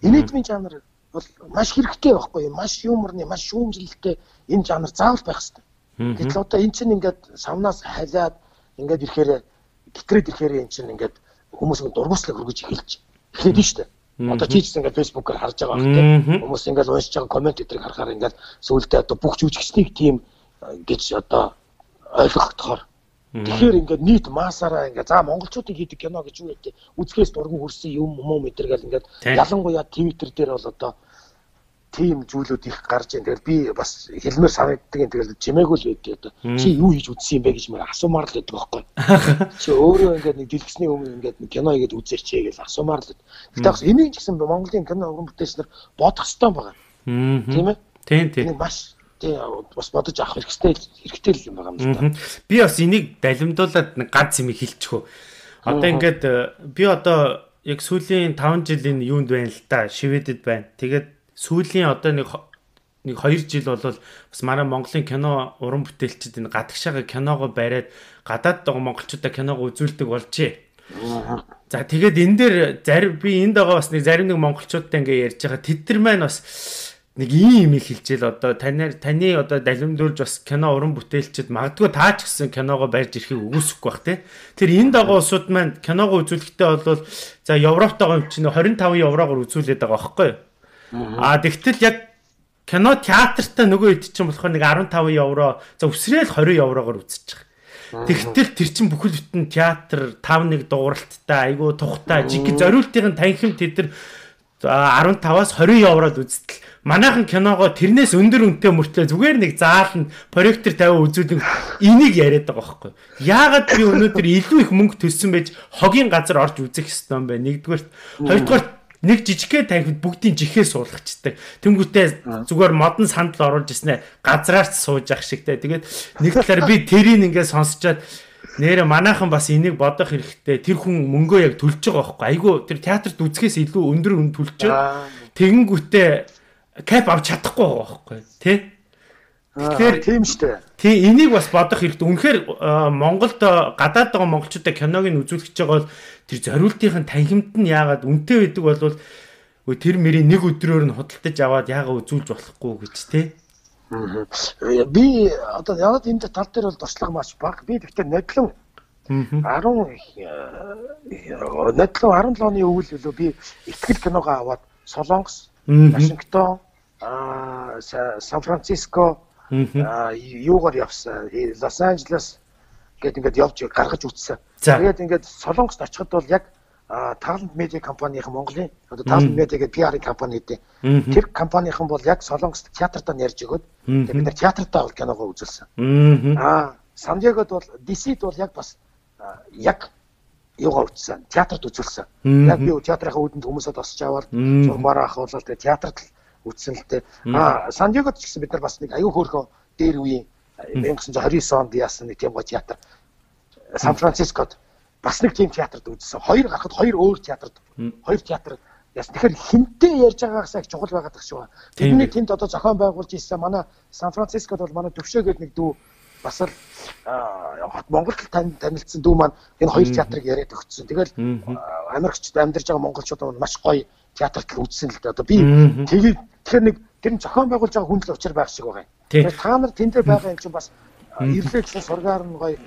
Инээдмийн жанр бол маш хэрэгтэй байхгүй юу? Маш юмрны, маш шүүмжлэлтэй энэ жанр заавал байх хэрэгтэй. Гэтэл одоо эн чинь ингээд савнаас халиад ингээд ирэхээр гэтрээд ирэхээр эн чинь ингээд хүмүүс ингэ дургуслаг өргөж эхэлж эхлэв нь шүү дээ. Одоо чи ч ингээд фэйсбүүкээр харж байгаа байх тийм хүмүүс ингээд уншиж байгаа комент өдрийг харахаар ингээд сүүлдээ одоо бүх жүжигчдийг тийм гэж одоо ойлгохдохоор тэгэхээр ингээд нийт маасаараа ингээд за монголчуудыг хийдэг кино гэж юу гэдэг үзэхээс дургу хөрсөн юм юм мэдэргээл ингээд ялангуяа твиттер дээр бол одоо тийм зүйлүүд их гарч ийн. Тэгэл би бас хэлмээр санагддаг юм. Тэгэл жимээгүй л байдгийг одоо чи юу хийж үзсэн юм бэ гэж мөр асуумаар л байдаг байхгүй. Чи өөрөө ингээд нэг дэлгэсний өмнө ингээд кино хийгээд үзээч чээ гэж асуумаар л. Гэтэ бас энийг ч гэсэн Монголын кино уран бүтээлчнэр бодох ёстой байгаа. Тийм ээ. Тийм тийм. Маш тий бас бодож авах хэрэгтэй хэрэгтэй л юм байгаа юм л да. Би бас энийг далимдуулаад нэг ганц юм хэлчихв. Одоо ингээд э, би одоо яг сүүлийн 5 жилийн юунд байна л да. Шведэд байна. Тэгээд сүүлийн одоо нэг нэг 2 жил бол бас манай Монголын кино уран бүтээлчид энэ гадагшаага киногоо бариад гадаад байгаа монголчуудаа киногоо үзүүлдэг болжээ. За тэгээд энэ дээр зарим би энд байгаа бас нэг зарим нэг монголчуудтай ингээ ярьж байгаа тэд нар маань бас нэг ийм юм хэлжээл одоо таны таны одоо далимдуулж бас кино уран бүтээлчид магадгүй таа ч гэсэн киногоо барьж ирэхийг үгүйсэхгүй бах те. Тэр энд байгаа улсууд маань киногоо үзүүлэхдээ бол за Европтойгоо юм чинь 25 еврогоор үзүүлээд байгаа байхгүй юу? Аа тэгтэл яг кино театртаа нөгөө хэд чинь болохоор нэг 15 евро за өсрөөл 20 еврогоор байгаа. Тэгтэл тэр чин бүхэл бүтэн театр 5 1 дууралттай айгүй тухтай жиг зориултын танхим тэд нар 15-аас 20 евроод үзтэл манайхан киногоо тэрнээс өндөр үнэтэй мөртлөө зүгээр нэг зааланд проектор тавиа үзүүлэн энийг яриад байгаа байхгүй. Яагаад би өнөөдөр илүү их мөнгө төлсөн байж хогийн газар орж үзэх юм бэ? Нэгдүгээр, хоёрдугаар нэг жижигхэн танхимд бүгдийн жихээ суулгачдаг. Тэнгүүтээ зүгээр модон сандал оруулж ирснэ газраарч сууж ах шигтэй. Тэгээд нэг талаар би тэрийг ингээд сонсчоод нэрэ манайхан бас энийг бодох хэрэгтэй. Тэр хүн мөнгөө яг төлж байгаа байхгүй. Айгу тэр театрт үзэхээс илүү өндөр үн төлчөө. Тэгэнгүүтээ кап авч чадахгүй байгаа байхгүй. Тэ? Тэгэхээр тийм штэ. Тий энийг бас бодох хэрэгтэй. Үнэхээр Монголд гадаад байгаа монголчуудаа киног нь үзүүлэх гэж байгаа бол тэр зориултын танхимд нь яагаад үнэтэй байдаг болвол тэр мөрийн нэг өдрөөр нь худалдаж аваад яагаад үзүүлж болохгүй гэж тий. Би одоо яагаад энэ тал дээр бол туршлага маш бага. Би тэгтээ нодлон 10 нодлон 17 оны өвөл үлээ би ихтгэл киногоо аваад Солонгос, Вашингтон, Сан Франциско аа юугаар явсан. Лос Анжелес гээд ингээд явж гаргаж үтсэн. Тэгээд ингээд Солонгост очиход бол яг Talent Media компанийн Монголын одоо Talent Media гэдэг PR компани гэдэг. Тэр компанийнхан бол яг Солонгост театртаа нэрж өгөөд тэгээд бид нар театртаа бол киногоо үзүүлсэн. Аа Сан Диегод бол DC-д бол яг бас яг юугаа үзсэн. Театрт үзүүлсэн. Яг би театрынхаа үүдэнд хүмүүсээ тосч аваад зурмаараа ахуулаад тэгээд театрт л үтсэн л дээ. Аа Сан Диегод ч гэсэн бид нар бас нэг аюу хөөрхөн дээр үеийн 1929 онд яасан нэг тийм гоо театр Сан Францискод бас нэг тийм театрт үзсэн. Хоёр гарахад хоёр өөр театрт хоёр театр яс тэгэхээр хинтээ ярьж байгаагаас их чухал байгаад тах шүү. Тэдний тэнд одоо зохион байгуулж ирсэн манай Сан Францискод бол манай төвшөө гэдэг нэг дүү бас л Монголд танилцсан дүү маань энэ хоёр театрыг яриад өгсөн. Тэгэл Америкчд амьдарч байгаа монголчууд маш гоё театрт л үзсэн л дээ. Одоо би тэгээд тэгэхээр нэг тэр нь зохион байгуулж байгаа хүн л учир байх шиг байгаа юм. Тэгэхээр та нар тэнд дээр байгаа юм чинь бас ирлээ гэсэн сургаар нь гоё.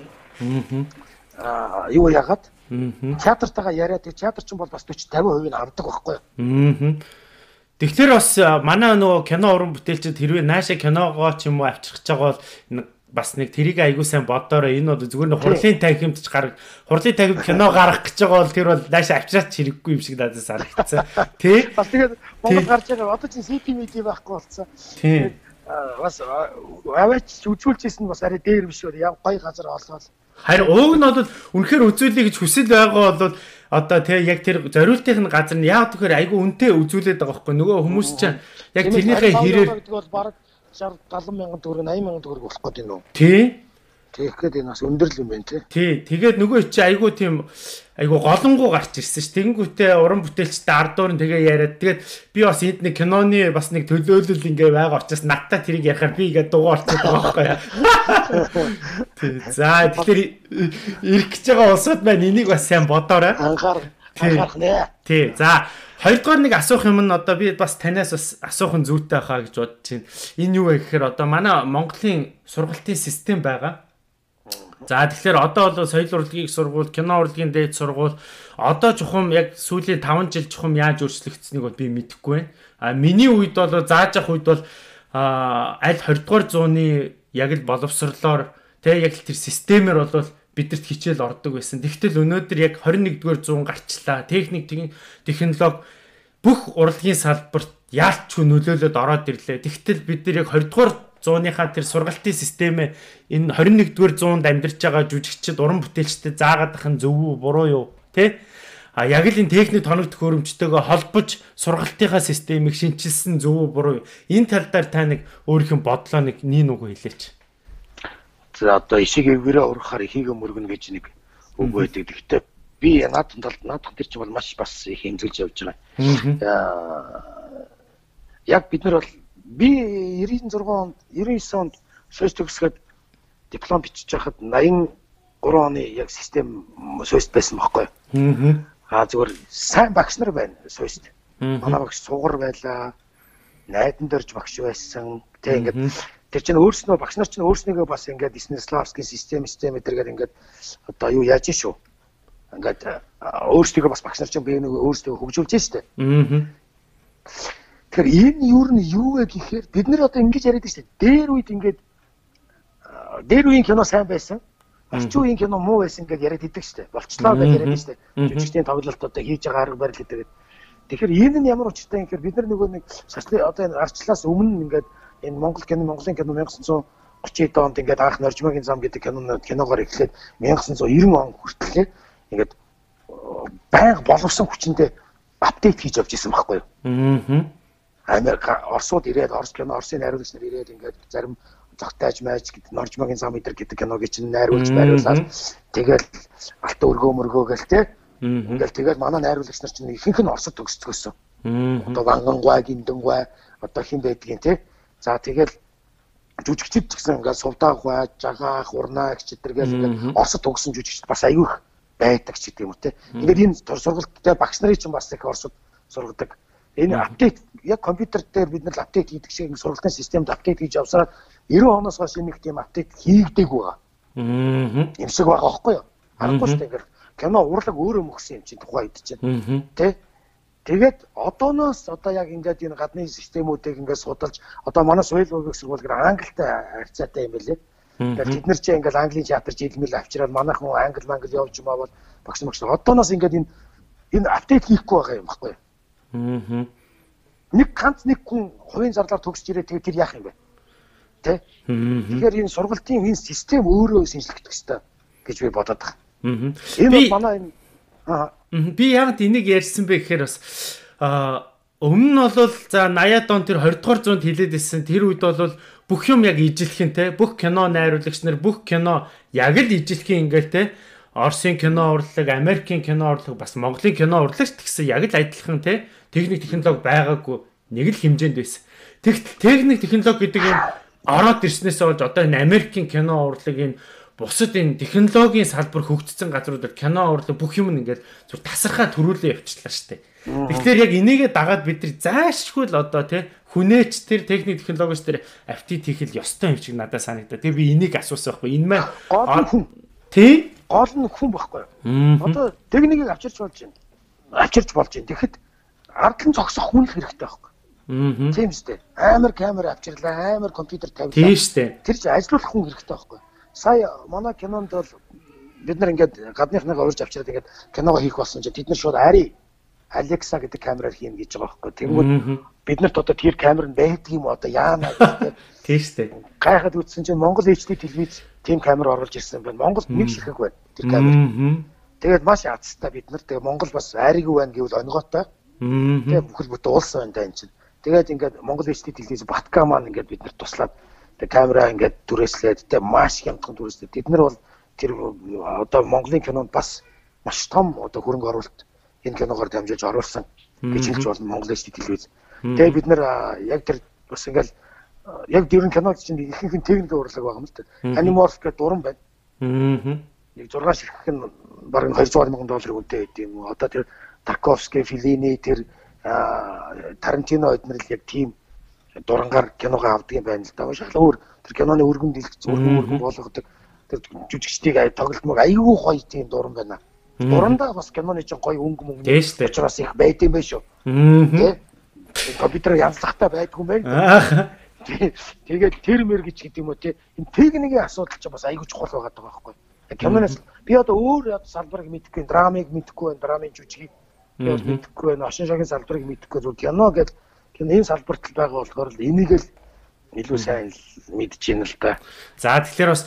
Аа юу яагаад? Театртайгаа яриад театр чинь бол бас 40 50% нь авдаг байхгүй юу. Тэгэхээр бас манай нөгөө кино уран бүтээлчид хэрвээ нааша киногоо ч юм уу авчрах гэж байгаа бол бас нэг тэрийг айгуу сайн бодоорой энэ бол зүгээр нэг хурлын танхимд ч гарах хурлын танхимд кино гарах гэж байгаа бол тэр бол наашаа авчраач хэрэггүй юм шиг надад санагдсан. Тэ? Бас тэгээд Монгол гарч байгаа одоо чинь CP media байхгүй болсон. Тийм. Бас аваач үзүүлжсэн бас арай дээр биш үү? Яг гоё газар олоод. Харин ууг нь бол үнэхээр үзүүлэе гэж хүсэл байгаа бол одоо тэг яг тэр зориултын газар нь яг тэгэхээр айгүй үнэтэй үзүүлээд байгаа байхгүй нөгөө хүмүүс чинь яг тэрнийхээ хэрээр 60 70 мянган төгрөг 80 мянган төгрөг болох гэдэг нь үү? Тий. Тэгэх гээд энэ бас өндөрлөм байна тий. Тий. Тэгээд нөгөө чи айгуу тийм айгуу голонгуу гарч ирсэн ш. Тэгэнгүүтээ уран бүтээлчтэй ардуур нь тэгээ яриад тэгээд би бас энд нэг киноны бас нэг төлөөлөл ингээ байгаа учраас надтай тэрийг ярихаар би ингээ дугаар орчиход байгаа байхгүй. Тий. За тэгэхээр ирэх гэж байгаа улсууд маань энийг бас сайн бодоорой. Анхаар анхаарах нэ. Тий. За Хоёрдугаар нэг асуух юм нь одоо би бас танаас бас асуух нь зүйтэй хаа гэж бодож байна. Энэ юу вэ гэхээр одоо манай Монголын сургалтын систем байгаа. За тэгэхээр одоо бол соёл урлагийн сургууль, кино урлагийн дээд сургууль одоо чухам яг сүүлийн 5 жил чухам яаж өөрчлөгдсөнийг бол би мэдэхгүй байна. А миний үед бол зааж ах үед бол аль 20 дугаар зууны яг л боловсрлоор тэ яг л тэр системээр бол бидэрт хичээл ордог байсан. Тэгтэл өнөөдөр яг 21 дугаар зуун гарчлаа. Техник технологи бүх урлагийн салбарт яалтчгүй нөлөөлөд ороод ирлээ. Тэгтэл бид нар яг 20 дугаар зууныхаа тэр сургалтын системээ энэ 21-р зуунд амьдарч байгаа жүжигчд уран бүтээлчдэд заагаад ах нь зөв үү буруу юу тэ а яг л энэ техник тоног төхөөрөмжтэйгээ холбож сургалтынхаа системийг шинчилсэн зөв үү буруу юу энэ тал дээр та нэг өөрийнх нь бодлоо нэг нин үгүй хэлээч одоо ишиг эвгэрээ урахаар ихийг мөргөнө гэж нэг үг байдаг гэхдээ би наадхан талд наадхан тэр чинь бол маш бас их хэмзэлж явж байгаа яг бид нар бол би 96 онд 99 онд сойс төгсгöd диплом бичиж байхад 83 оны яг систем сойст байсан байхгүй. Аа зүгээр сайн багш нар байна сойст. Манай багш сугар байлаа. Найдан дөрж багш байсан. Тэг ингээд тэр чинь өөрснөө багш нар чинь өөрснийгөө бас ингээд Снеславскийн систем систем гэдэргээд ингээд одоо юу яаж шүү. Ингээд өөрсдийгөө бас багш нар чинь би нэг өөрсдөө хөгжүүлж штэ. Аа Тэгэхээр энэ юу нь юу вэ гэхээр бид нар одоо ингэж яриад дээ. Дээр үед ингээд дээр үеийн кино сайн байсан. Орчин үеийн кино муу байсан гэж яриад идэг дээ. Болцлоо гэж яриад дээ. Жүжигчдийн тоглолт одоо хийж байгаа арга барил гэдэг. Тэгэхээр энэ нь ямар учиртай юм гэхээр бид нар нөгөө нэг сарчны одоо энэ арчлаас өмнө ингээд энэ Монгол кино Монголын кино 1930 онд ингээд анх Норжмагийн зам гэдэг кино киногоор эхлээд 1990 он хүртэл ингээд байнга боловсон хүчиндээ апдейт хийж явж исэн байхгүй юу. Аа Америк Оросууд ирээд Орос кино Оросын найруулагч нар ирээд ингээд зарим загтайж майж гэдэг Норжмагийн зам идэр гэдэг киног чинь найруулж байруулаад тэгэл алта өргөө мөргөө гэл те ингээл тэгэл манай найруулагч нар чинь ихэнх нь Оросд төгсцгөөсөн. Одоо Вангангуай, Гиндангуай одоо хин байдгийн те. За тэгэл жүжигчд ч гэсэн ингээд сувдаахуй, жагаах, урнаа гэж чидэргээл ингээд Оросд төгсөн жүжигчд бас аягүй байдаг ч гэдэг юм уу те. Ингээд энэ сургалттай багш нарын чинь бас их Оросд сургадаг Энэ апдейт яг компьютер дээр бид нар апдейт хийдэг шиг сургалтын системд апдейт хийж авсараад 90 оноос хойш нэг тийм апдейт хийгдэг байгаа. Аа. Шиг байгаа байхгүй юу? Харахгүй шүү дээ. Ингээл кино урлаг өөрөө мөхсөн юм чинь тухайн үед чинь. Тэ? Тэгээд одооноос одоо яг ингээд энэ гадны системүүдийг ингээд судалж одоо манай соёл урлагч сургууль гэр англитай харьцаатай юм байлээ. Тэгээд бид нар чинь ингээд английн театр жилмэл авчираад манайхан англи мангли явж юмаа бол багш багш одооноос ингээд энэ энэ апдейт хийхгүй байгаа юм баггүй? Аа. Нэг ганц нэг хүн хувийн зарлаар төгсж ирээ тэгээ тэр яах юм бэ? Тэ? Тэгэхээр энэ сургалтын энэ систем өөрөө шинжлэхдэх хэрэгтэй гэж би бодоод байна. Аа. Энэ бол манай энэ би яг энийг ярьсан бэ гэхээр бас өмнө нь бол за 80-аад он тэр 20 дугаар зуунд хилээд ирсэн. Тэр үед бол бүх юм яг ижилхэн те. Бүх кино найруулагч нар бүх кино яг л ижилхэн ингээл те. Оросын кино урлаг, Америкийн кино урлаг, бас Монголын кино урлагч гэсэн яг л адилхан те. Техник технологи байгаагүй. Нэг л хэмжээнд байсан. Тэгтэл техник технологи гэдэг юм ороод ирснээсээ болж одоо энэ Америкийн кино урлагийн бусад энэ технологийн салбар хөгжсөн газруудад кино урлаг бүх юм ингээд зүр тасархаа төрүүлээ явчихлаа штэ. Тэгэхээр яг энийгээ дагаад бид нар заашгүй л одоо тий хүнээч тэр техник технологич тэр апдейт хийх л ёстой юм шиг надад санагдаа. Тэгээ би энийг асуусан байхгүй. Энэ маань тий гол нь хүн байхгүй? Одоо техникийг авчирч болж байна. Авчирч болж байна. Тэгэхэд ард нь зогсох хүн л хэрэгтэй байхгүй? Тийм үстэй. Амар камер авчирлаа, амар компьютер тавилаа. Тийм үстэй. Тэр чинь ажилуулах хүн хэрэгтэй байхгүй? Сая манай кинонд бол бид нар ингээд гадныхныгаа урьж авчираад ингээд киногоо хийх болсон чинь тэд нар шууд ари Alexa гэдэг камераар хийн гэж байгаа байхгүй. Тэнгүүд бид нарт одоо тэр камер нь байдаг юм одоо яана гэдэг. Тийм шүү дээ. Гайхаад үзсэн чинь Монгол HD телевиз тийм камер оруулж ирсэн байна. Монголд нэг ширхэг байна тэр камер. Тэгээд маш язтай бид нар тэгээ Монгол бас айргүй байна гэвэл онгоотой. Тэгээ бүхэл бүтэн улс байна даа энэ чинь. Тэгээд ингээд Монгол HD телевиз Батка маань ингээд бид нарт туслаад тэг камера ингээд түрээслээд тэг маш хямдхан түрээслээд бид нар бол тэр одоо Монголын кинонд бас маш том одоо хөрөнгө оруулалт энэ киногоор дамжуулж оруулсан гэж хэлж болно Монгол HD телевиз. Тэгээ бид нар яг тэр бас ингээд яг дөрөн кинод чинь ихэнх нь техник урлаг байгаа юм л да. Animorph гэдэг дуран байна. Аа. Нэг 6 ширхэг нь бараг 200 сая долларын үнэтэй байд юм. Одоо тэр Тарковский, Филини тэр Тарантино эднэр л яг тийм дурангаар киногоо авдаг юм байна л да. Шал өөр тэр киноны өргөн дэлгэц өргөн өргөн болгодог тэр жүжигчдийг тоглолтмог айгүй гоё тийм дуран байна. Дурандаа бас киноны чинь гоё өнгө мөнгө учраас их байд юм байна шүү. Тэ? Компьютер янзлахтай байдгүй юм байна. Тэгээд тэр мэр гэж гэдэг юм уу те энэ техникийн асуудал ч бас айгүй чухал байгаа даа байхгүй. Киноноос би одоо өөр салбарыг мэдэхгүй, драмыг мэдэхгүй, драмын жүжигийг мэдэхгүй. Ошин шогийн салбарыг мэдэхгүй зүгээр кино гэдэг кино энэ салбарт л байгаа болохоор л энийг л илүү сайн мэдж байна л да. За тэгэхээр бас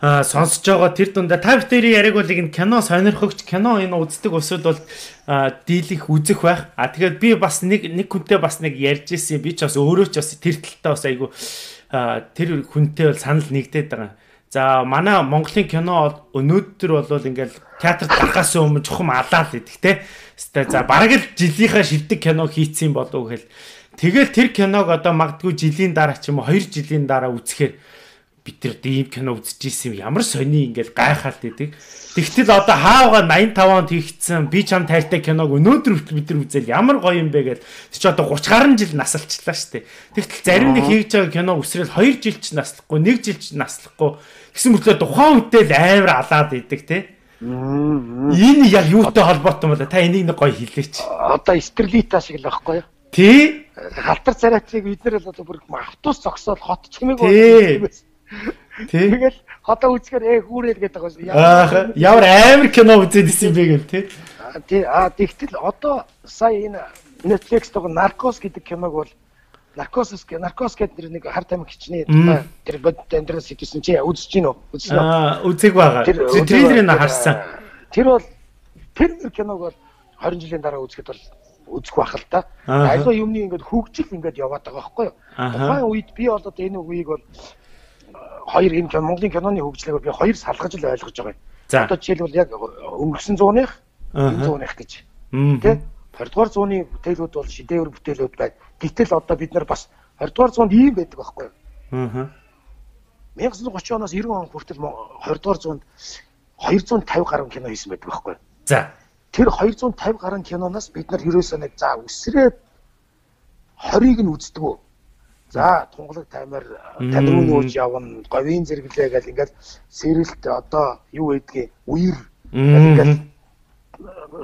сонсож байгаа тэр дундаа та бүхэн яриаг бол энэ кино сонирхогч кино энэ үздэг өсөл бол дийлэх үзэх байх. А тэгээд би бас нэг нэг хүнтэй бас нэг ярьж ирсэн. Би ч бас өөрөө ч бас тэр талтай бас айгу тэр хүнтэй бол санал нэгдээд байгаа. За манай Монголын кино өнөөдөр бол ингээл театрт гарахаас өмнө чухам алаа л идэх те. За бараг л жилийнхаа шилдэг кино хийцэн болов гэхэл тэгэл тэр киног одоо магадгүй жилийн дараа ч юм уу 2 жилийн дараа үзэхээр бид тэр ийм кино үзчихсэн юм ямар сони ингээл гайхаад идэг. Тэгтэл одоо хаавга 85 онд хийгдсэн би чам тайртай киног өнөөдөр бид нар үзэл ямар гоё юм бэ гэд чи одоо 30 гаруй жил насалчлаа штэ. Тэгтэл зарим нэг хийж байгаа кино өсрэл 2 жил ч наслахгүй 1 жил ч наслахгүй гэсэн мөртлөө тухайн үедээ л амар алаад идэг те. Энэ яг юутай холбоотой юм бэ? Та энийг нэг гоё хэлээч. Одоо стерлита шиг л байхгүй юу? Тий. Халтар царайцыг бид нар л одоо бүр автобус зогсоод хот чимээг байна. Тий. Тэгэл хотоо үзэхээр ээ хүүрэл гэдэг байгаа ямар амар кино үзээд исэн бэ гэл тий. Тий. Аа тэгтэл одоо сая энэ Netflix дэх Narcos гэдэг киног бол Наркос наркос гэдэг нэг хар тамхи хичнээн тэр бодит амьдрал сэтгсэн чи үзэж гин үү? Үзсэн үү? Аа үзег байгаа. Трейлерыг харсан. Тэр бол тэр киног бол 20 жилийн дараа үзэхэд бол үзэх байх л та. Альва юмны ингээд хөгжил ингээд яваад байгаа байхгүй юу? Тухайн үед би бол одоо энэ үеийг бол хоёр энэ Монголын киноны хөгжлийг би хоёр салгаж л ойлгож байгаа юм. Одоо жишээлбэл яг өнгөрсөн зууных энэ зууных гэж. Тэ? 20 дугаар зууны бүтээлүүд бол шидэвэр бүтээлүүд байна. Гэтэл одоо бид нар бас 20 дугаар зуунд ийм байдаг байхгүй юу? Аа. 1930 оноос 90 он хүртэл 20 дугаар зуунд 250 гаруй кино хийсэн байдаг байхгүй юу? За. Тэр 250 гаруй киноноос бид нар ерөөсөө нэг за үсрээд 20-ыг нь үздэг үү? За тунгалаг таймер танирууны ууж явна, говийн зэрэглээ гэл ингээд сэрэлт одоо юу байдгийг үер ингээд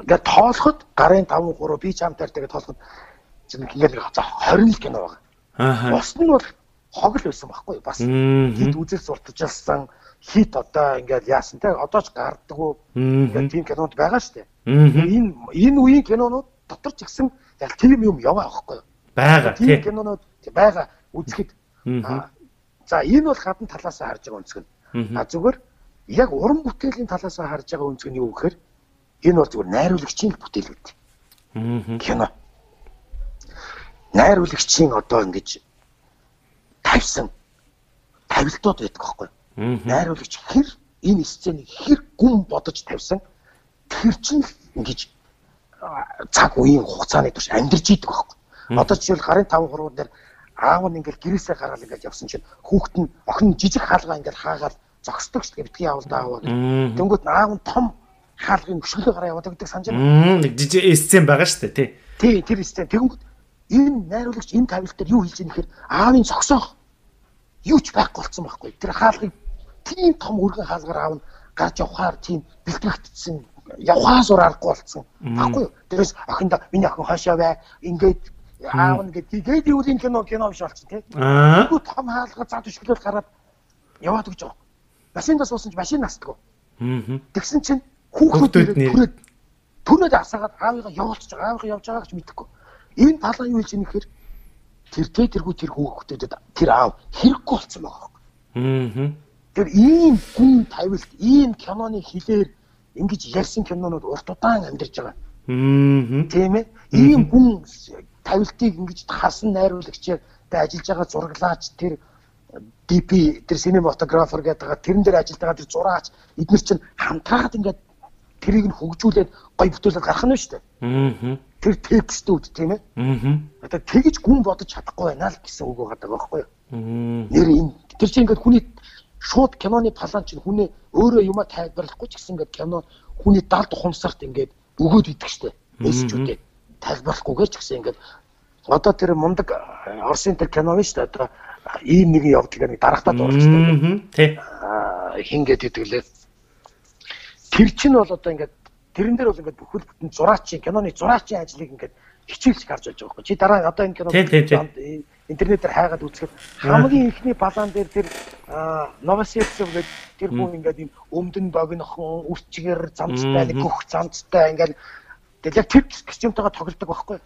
ингээд тоолоход гарын 5 3 би чамтаар тэгээд тоолоход ингээд за 20 л кино байгаа. Аа. Бос нь бол хог л байсан байхгүй бас хит үзэл сурталчилсан хит одоо ингээд яасан те одоо ч гардаггүй ингээд тийм кинонд байгаа дээ. Энэ энэ үеийн кинонууд дотор ч гэсэн яг тийм юм яваа байхгүй юу? Бага тийм кинонууд байгаа үзэхэд за энэ бол гадна талаас нь харж байгаа өнцг нь. А зүгээр яг уран бүтээлийн талаас нь харж байгаа өнцг нь юу гэхээр энэ бол зүгээр найруулагчийн бүтээл гэдэг. Кино найруулагчийн одоо ингэж тавьсан тавилтууд байдаг байхгүй. Найруулагч хэр энэ сценийг хэр гүн бодож тавьсан тэр чинь ингэж цаг үеийн хугацааны турш амьдарч идэг байхгүй. Одоо жишээл гарын 5 хурууд дээр аав нь ингээл гэрээсээ гараад ингээд явсан чинь хүүхэд нь охин жижиг хаалгаа ингээд хаагаад зогсдог шүү дээ битгий явал дааваа гэх. Тэнгүүд аав нь том хаалгын өшгөлөө гараа яваад гэдэг санаж байна. Нэг жижиг сцен байгаа шүү дээ тий. Тий тэр сцен тэнгүүд энэ найруулагч энэ тавилт дээр юу хийж байгаа нэхэр аавын цогсоох юу ч байхгүй болсон байхгүй. Тэр хаалгыг тийм том өргөн хаалгаар аав нь гарч явахаар тийм бэлтгэгдсэн явхаас ур аргагүй болсон. Баггүй? Тэрээс охиндоо миний охин хашаа бай. Ингээд аав нь гэдэг юу энэ кино кино биш болсон тий. Тэгвэл том хаалга зад өшгөлөөл гараад яваад гэж байгаа. Машиндаа суусан ч машин настдаг. Тэгсэн чинь хүүхдүүд түрээд түрээд асаагаад аавыгаа явуулчих. Аавыгаа явж байгааг ч мэдэхгүй. Энэ талаа юу хэлж ийм гэхээр тэр тэ тэргүй тэр хүүхдүүдэд тэр аав хэрэггүй болсон байгаа байхгүй. Аа. Тэр ийм гүн тавилт, ийм киноны хилээр ингэж ярьсан кинонууд урт удаан амьдарч байгаа. Аа. Тийм ээ. Ийм гүн тавилтыг ингэж хасан найруулагчаар ажиллаж байгаа зураглаач тэр DP тэр синематографер гэдэг байгаа тэрэн дээр ажиллаж байгаа тэр зураач эдгээр чинь хамтраад ингээд тэрийг нь хөгжүүлээд гой бүтээлэл гарах нь шүү дээ. Аа. Тэр текстүүд тийм ээ. Аа. Одоо тэгэж гүн бодож чадахгүй байна л гэсэн үг байгаа байхгүй юу? Аа. Нэр энэ тэр чинь ингээд хүний шууд киноны палан чинь хүний өөрөө юма тайлбарлахгүй ч гэсэн ингээд кино хүний далд ухамсарт ингээд өгөөд идэг штэ. Эсчүүдээ тайлбарлахгүйгээр ч гэсэн ингээд одоо тэр мундаг Оросын тэр кино нь штэ одоо ийм нэгэн явдлыг нэг дарахтаа дуурчдаг. Тий. Аа хин гэдэг лээ тэр чинь бол одоо ингээд тэрэн дээр бол ингээд бүхэл бүтэн зураачийн киноны зураачийн ажлыг ингээд хичээлж гарч болж байгаа байхгүй. Чи дараа одоо энэ кино интернетээр хайгаад үзэхэд хамгийн ихний балаан дээр тэр Новосибирск гэдэг тэр хүн ингээд юм өмдөн богинохон үрчгэр замцтай нэг гөх замцтай ингээд тэгэл яг тэр костюмтойгоо тоглодог байхгүй.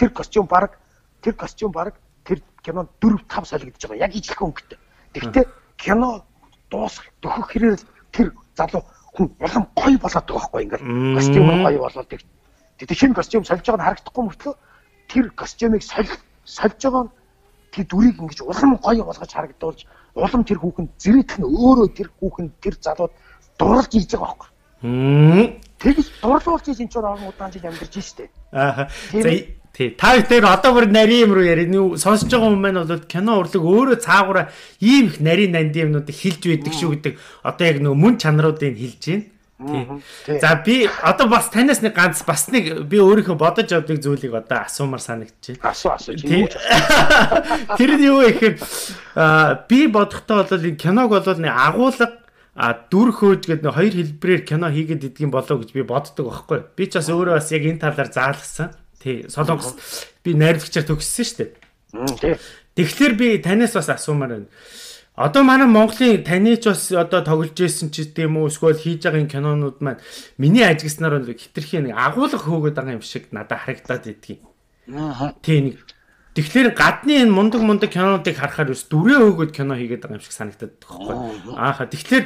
Тэр костюм баг тэр костюм баг тэр кинонд 4 5 солигдож байгаа. Яг ижлэх өнгөтэй. Тэгвэл кино дуусах дөхөх хэрээр тэр залуу хүн улам гоё болоод байгаа байхгүй ингээд костюм гоё болоод тэг. Тэгээ шинэ костюм сольж байгаа нь харагдахгүй мөртлөө тэр костюмыг соль сольж байгаа нь тэр дүрийг ингэж улам гоё болгож харагдуулж улам тэр хүүхэн зэрэгдэх нь өөрөө тэр хүүхэн тэр залууд дурлж ийж байгаа байхгүй. Тэгж дурлуулж энэ ч орон удаан жил амьдарч штэ. Аа. Тий. Та бүхэн одоо бүр нарийн юм руу яриа. Нүү сонсож байгаа хүмүүс маань бол кино урлаг өөрөө цаагаараа ийм их нарийн нанд юмнуудыг хилж байдаг шүү гэдэг одоо яг нөгөө мөн чанаруудыг хилж байна. Тий. За би одоо бас танаас нэг ганц бас нэг би өөрийнхөө бодож авдаг зүйлийг одоо асуумар санагдчихэв. Асуу асуу. Тэр нь юу гэхээр би бодохдоо бол энэ киног бол нэг агуулга а дүр хөөж гэдэг нэг хоёр хэлбэрээр кино хийгээд идэх юм болоо гэж би боддог байхгүй. Би ч бас өөрөө бас яг энэ талаар заалгасан. Тий, Солонгос би найрлагчаар төгссөн шүү дээ. Тэгэхээр би танаас бас асуумаар байна. Одоо манай Монголын таны ч бас одоо тоглож ирсэн ч гэдэм үү эсвэл хийж байгаа кинонууд маань миний ажигснаар бол хитрхийн нэг агуулга хөөгд байгаа юм шиг надад харагдаад идэгий. Аа. Тий нэг Тэгэхээр гадны энэ мундаг мундаг кинонуудыг харахаар бас дүрээ хөөгд кино хийгээд байгаа юм шиг санагдаад байхгүй. Ааха. Тэгэхээр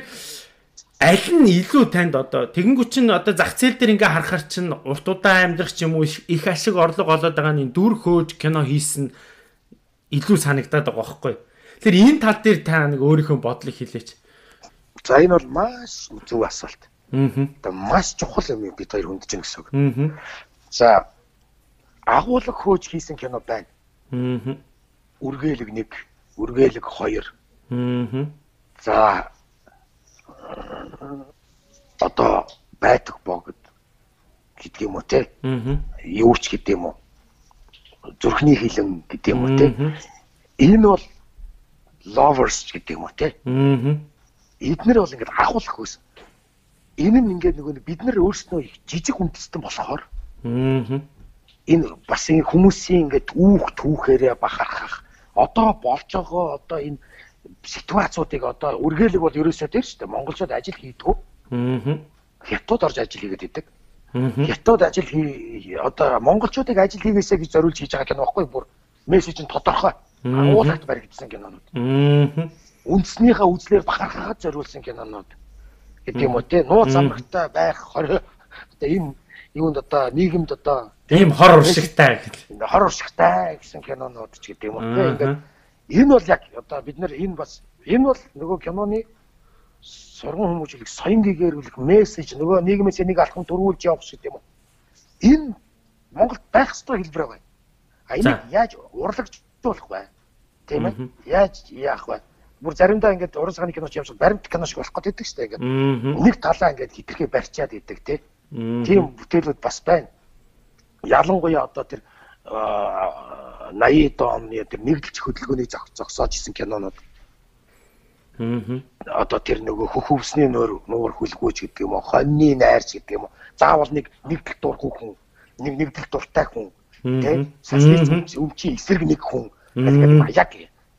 аль нь илүү танд одоо тэгэнгүүт чинь одоо зах зээл дээр ингээ харахаар чинь урт удаан амьдрах ч юм уу их ашиг орлого олоод байгаа нь дүр хөөж кино хийсэн илүү санагдаад байгаа байхгүй. Тэгэхээр энэ тал дээр та нэг өөрийнхөө бодлыг хэлээч. За энэ бол маш зөв асуулт. Аа. Одоо маш чухал юм бид хоёр хүндэж байна гэсэн үг. Аа. За агуулга хөөж хийсэн кино байна. Аа. Үргээлэг 1, үргээлэг 2. Аа. За одоо байдаг богд гэдэг юм уу те. Аа. Юу ч гэдэг юм уу. Зүрхний хилэн гэдэг юм уу те. Энэ бол lovers гэдэг юм уу те. Аа. Эднэр бол ингээд агуулах хөөс. Энэ нь ингээд нөгөө бид нар өөрсдөө их жижиг үндэстэн болохоор аа. Энэ бас ингэ хүмүүсийн ингээд үүх түүхээрээ бахархах одоо болж байгаа одоо энэ ситуацуудыг одоо үргэлэг бол ерөөсөө тэр шүү дээ. Монголчууд ажил хийдэг. Аа. Хятад орж ажил хийгээд идэг. Хятад ажил хий одоо монголчуудыг ажил хийгээсэй гэж зориулж хийж байгаа кино байхгүй бүр мессеж нь тодорхой. Агуулгад баригдсан кинонууд. Үндснийхээ үзлээр бахархахад зориулсан кинонууд гэдэг юм уу те. Нууц амрагтай байх 20 одоо энэ юунд одоо нийгэмд одоо ийм хор уршигтай гэх. Хор уршигтай гэсэн кинонууд ч гэдэг юм уу те. Ингээд Энэ бол яг одоо бид нар энэ бас энэ бол нөгөө киноны сургууль хүмүүжлэг соён гэгэрүүлэх мессеж нөгөө нийгмээс нэг алхам төрүүлж явах шиг юм. Энэ Монголд байх ёстой хэлбэр байна. А энийг яаж урлагжуулах вэ? Тийм ээ? Яаж яах вэ? Бүр заримдаа ингээд уран цагааны киноч явж баримт кино шиг болох гэдэг шүү дээ ингээд. Нэг талаа ингээд хитрхээ барьчаад идэг тийм бүтээлүүд бас байна. Ялангуяа одоо тэр 80-д оны тэр нэгдэлч хөдөлгөөнийг зогсоож исэн кинонууд. Аа. Одоо тэр нөгөө хөхөвсний нуур нуур хүлгүүч гэдэг юм уу, хоньны найрч гэдэг юм уу. Заавал нэг нэгдэл дур хүн, нэг нэгдэл дуртай хүн, тийм сасны өмчийн эсрэг нэг хүн. Тэгэхээр яг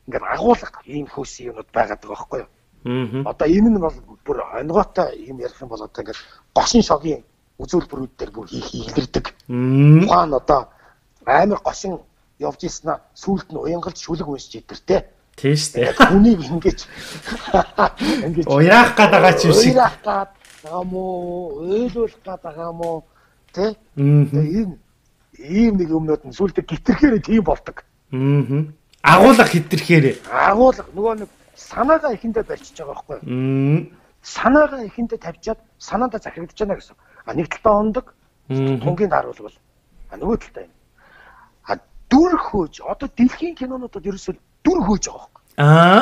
ингээд агуулга ийм хөөс юмуд байгаад байгаа байхгүй юу? Одоо энэ нь бол бүр онгоотой юм ярих юм бол одоо ингээд гошин шогийн үзүүлбэрүүд дээр бүр хийх илэрдэг. Ухаан одоо амар гошин явж ийснаа сүулт нь уянгалж шүлэг уншиж идэртэй. Тийм шүү дээ. Хүнийг ингэж ингэж уяах гээд байгаа ч юм шиг. Уяах гээд байгаа мó, ойлуулах гээд байгаа мó, тэ? Энэ ийм нэг юмнууд нь сүултээ гитэрхээр тийм болдог. Аа. Агуулга хитэрхээр. Агуулга нөгөө нэг санаагаа ихэндээ барьчихж байгаа байхгүй юу? Аа. Санаагаа ихэндээ тавьчаад санаандаа захирагдаж байна гэсэн. А нэг талдаа ондог. Тунгийн даруул бол а нөгөө талдаа юм. А дүр хөөж одоо дэлхийн кинонуудад ерөөсөө дүр хөөж байгаа байхгүй. Аа.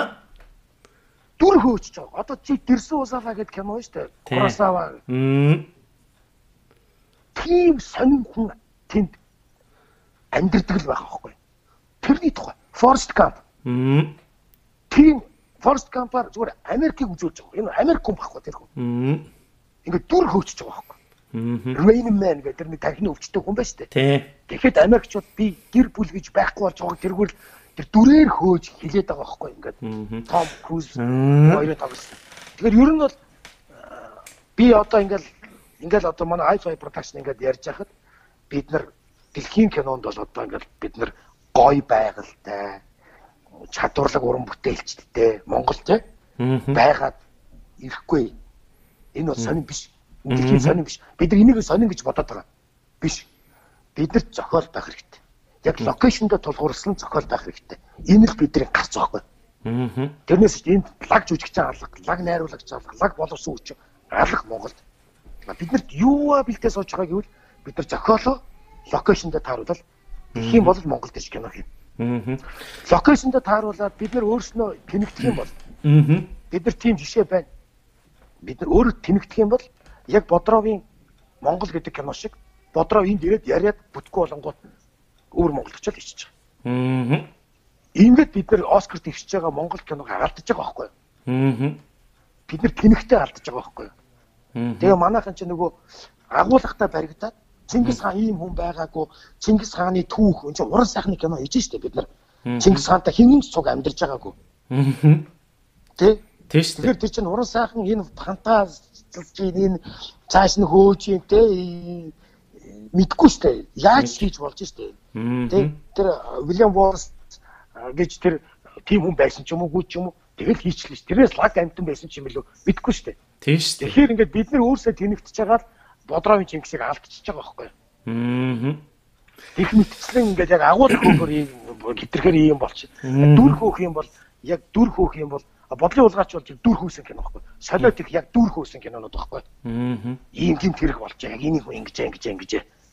Дүр хөөж байгаа. Одоо чи Дэрсэн усаалаа гэдэг кино шүү дээ. Курасава. Тийм сонин хүн тэнд амьдрдаг л байгаа байхгүй. Тэрний тухай. Forest. Аа. Тийм Forest Gump-аар зүгээр Америкийг үзүүлж байгаа. Энэ Америк хүн байхгүй тэр хүн. Ингээд дүр хөөчж байгаа байхгүй. Rain Man гэдэг тэр нэг тархины өвчтөй хүн байна шүү дээ. Тий. Тэгэхэд Америкчууд би гэр бүл гэж байхгүй болж байгааг тэргүүл тэр дүрээр хөөж хилээд байгаа байхгүй ингээд. Том Круз хоёроо тоглосон. Тэгэхээр ер нь бол аа, би одоо ингээл ингээл одоо манай i5 production ингээд ярьж байхад бид нар дэлхийн кинонд бол одоо ингээл бид нар гой байгальтай чадварлаг уран бүтээлчтэй Монгол Аа. байгаад ирэхгүй. Энэ бол сонин биш. Дэлхийн сонин биш. Бид нар энийг сонин гэж бодоод байгаа. Биш. Бид нар зохиол байх хэрэгтэй. Яг локейшндээ тулгуурласан зохиол байх хэрэгтэй. Энэ л бидний гарц байхгүй. Аа. Тэрнээс ч энд лаг жүжигч алга, лаг найруулагч алга, лаг боловсон хүч алга Монголд. Бид нарт юуа бэлтээ сууж байгаа гэвэл бид нар зохиолоо локейшндээ тааруулаад дэлхийн бол Монголд гэж кино хийн. Аа. Локейшндээ тааруулаад бид нар өөрснөө тэнэгдэх юм бол Аа. бид нар тийм жишээ байна. Бид нар өөрөө тэнэгдэх юм бол яг Бодровын Монгол гэдэг кино шиг Бодров энд ирээд яриад бүтггүй болонгууд өөр Монголд очиод ичиж байгаа. Аа. Ингээд бид нар Оскар тэгшиж байгаа Монгол киног алдаж байгаа байхгүй юу? Аа. Бид нар тэнэгтэй алдаж байгаа байхгүй юу? Тэгээ манайхан ч нөгөө агуулгатай баригдаад Чингис хаан ийм хүн байгаагүй Чингис хааны түүх энэ чинь уран сайхны кино хийж штэ бид нар. Чингис хаантай хинэн ч цуг амьдарч байгаагүй. Аа. Тэ? Тий шүү дээ. Тэгэхээр тэр чинь уран сайхан энэ фантазилж энэ цааш нь хөөж юм те мэдгүй штэ. Яаж хийж болж штэ. Тэ? Тэр Wallace а, гэж тэр тийм хүн байсан ч юм уу ч юм уу тэгэл хийчлээ ш. Тэрээс лаг амтан байсан ч юм билүү мэдгүй штэ. Тий шүү дээ. Тэгэхээр ингээд бид нар өөрсдөө тэнэгтэж байгаа л бодровын чингисийг алдчихж байгаа байхгүй юу? Аа. Их мэтчлэн ингээд яг агуулх хөөхөр хитрхээр ийм болчих. Дүр хөөх юм бол яг дүр хөөх юм бол бодлын улгаач бол дүр хөөсөн кино байхгүй. Солиот их яг дүр хөөсөн кинонууд байхгүй. Аа. Ийм тийм тэрэг болж яг энийг ингэж ингэж ингэж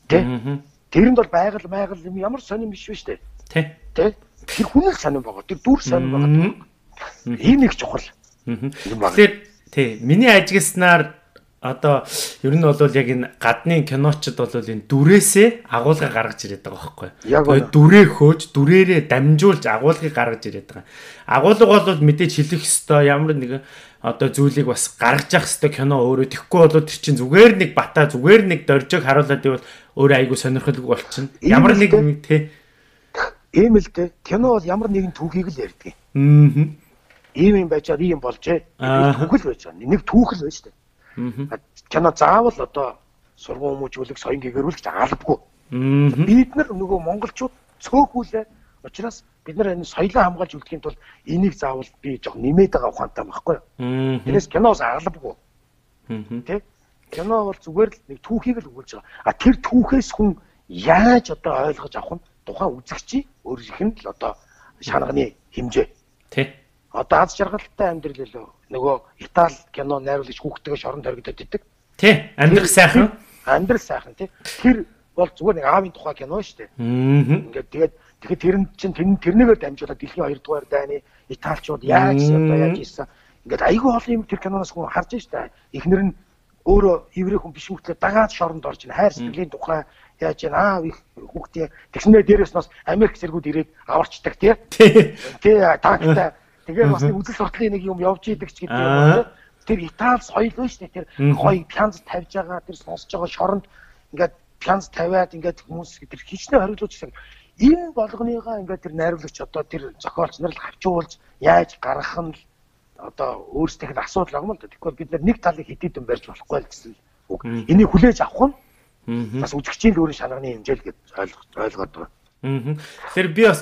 тэ. Аа. Тэрэнд бол байгаль байгаль юм ямар сонирм биш биш үү Тий. тэ. Тэр хүн л сонирм байгаа. Тэр дүр сонирм байгаа. Ийм нэг чухал. Тэгэхээр тий, миний ажигласнаар одоо ер нь бол яг энэ гадны киночд бол энэ дүрээсээ агуулга гаргаж ирээд байгаа байхгүй. Үнэ. дүрээ хөөж дүрээрээ дамжуулж агуулгыг гаргаж ирээд байгаа. Агуулга бол мэдээж хэлэх ёстой ямар нэгэн одоо зүйлийг бас гаргаж явах ёстой кино өөрөө тэгхгүй бол тэр чинь зүгээр нэг бата зүгээр нэг доржиг харуулад ивэл өөрөө айгу сонирхолгүй болчихно. Ямар нэг тий. Ийм л дээ. Кино бол ямар нэгэн түүхийг л ярьдаг. Аа. Ийм юм байжаад ийм болжээ. Аа. Түүх л байж байгаа. Нэг түүх л байж тээ. Кино заавал одоо сургууль хүмүүжүүлэх соён гэгэрүүлж албагүй. Бид нар нөгөө монголчууд цөөхүүлээ. Учираас бид нар энэ соёлоо хамгаалж үлдэхийн тулд энийг заавал би жоох нэмээд байгаа ухаантай байхгүй юу? Тэрээс киноос. Аа. Тэ? Кино бол зүгээр л нэг түүхийг л өгүүлж байгаа. А тэр түүхээс хүн яаж одоо ойлгож авах нь тухайн үзэгчийн өөрийнх нь л одоо шанагны хэмжээ. Тий. Одоо аз жаргалтай амьдрал лөө нөгөө Итали кино найруулагч хүүхдтэйгээ шорон төрөгдөд идэг. Тий. Амьдрах сайхан. Амьдрал сайхан тий. Тэр бол зүгээр нэг аавын тухай кино шүү дээ. Аа. Ингээд тэгээд тэгэхээр тэр нь чинь тэр тэрнийгээр дамжуулаад дэлхийн 2 дугаар дайны Италичууд яаж одоо яаж ийсэн ингээд айгүй олон юм тэр киноноос хүн харж штэ. Эхнэр нь өөрөө еврей хүн биш мөртлөө дагаад шоронд орж ин хайр сэтгэлийн тухай яаж яа аав их хүүхдээ тэгснээр дээрээс нас Америк зэргүүд ирээд аварчдаг тий. Тий. Тий тагтай. Тэгээд бас нэг үзэл суртлын нэг юм явж идэг ч гэдэг юм байна. Тэр Итали соёл байна шүү дээ. Тэр гоё пянз тавьж байгаа, тэр сонсож байгаа шоронд ингээд пянз тавиад ингээд хүмүүс тэр хичнээн хариулж гэсэн. Энэ болгоныгаа ингээд тэр найруулагч одоо тэр зохиолч нар л хавчуулж яаж гаргах нь одоо өөрсдийнх нь асуудал байгаа юм л да. Тэгэхээр бид нар нэг талыг хитэд юм барьж болохгүй л гэсэн үг. Энийг хүлээж авах нь бас үзэгчийн өөрийн шалганы хэмжээ л гэж ойлгоод байгаа. Аа. Тэгэхээр би бас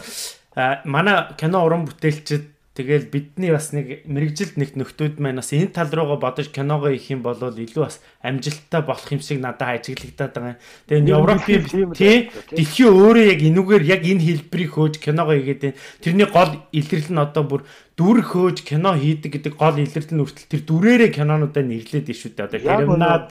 манай кино уран бүтээлчд Тэгэл бидний бас нэг мэрэгжилд нэг нөхдүүд маань бас энэ тал руугаа бодож киногоо хийх юм бол илүү бас амжилттай болох юм шиг надад ажиглагдаад байгаа. Тэгээ Европын тий дэлхийн өөрөө яг энүүгээр яг энэ хэлбэрийг хөөж киногоо хийгээд байна. Тэрний гол илэрлэл нь одоо бүр дүр хөөж кино хийдэг гэдэг гол илэрлэл нь хүртэл тэр дүрээрээ кинонуудаа нэрлээд ишүү дээ. Одоо Германад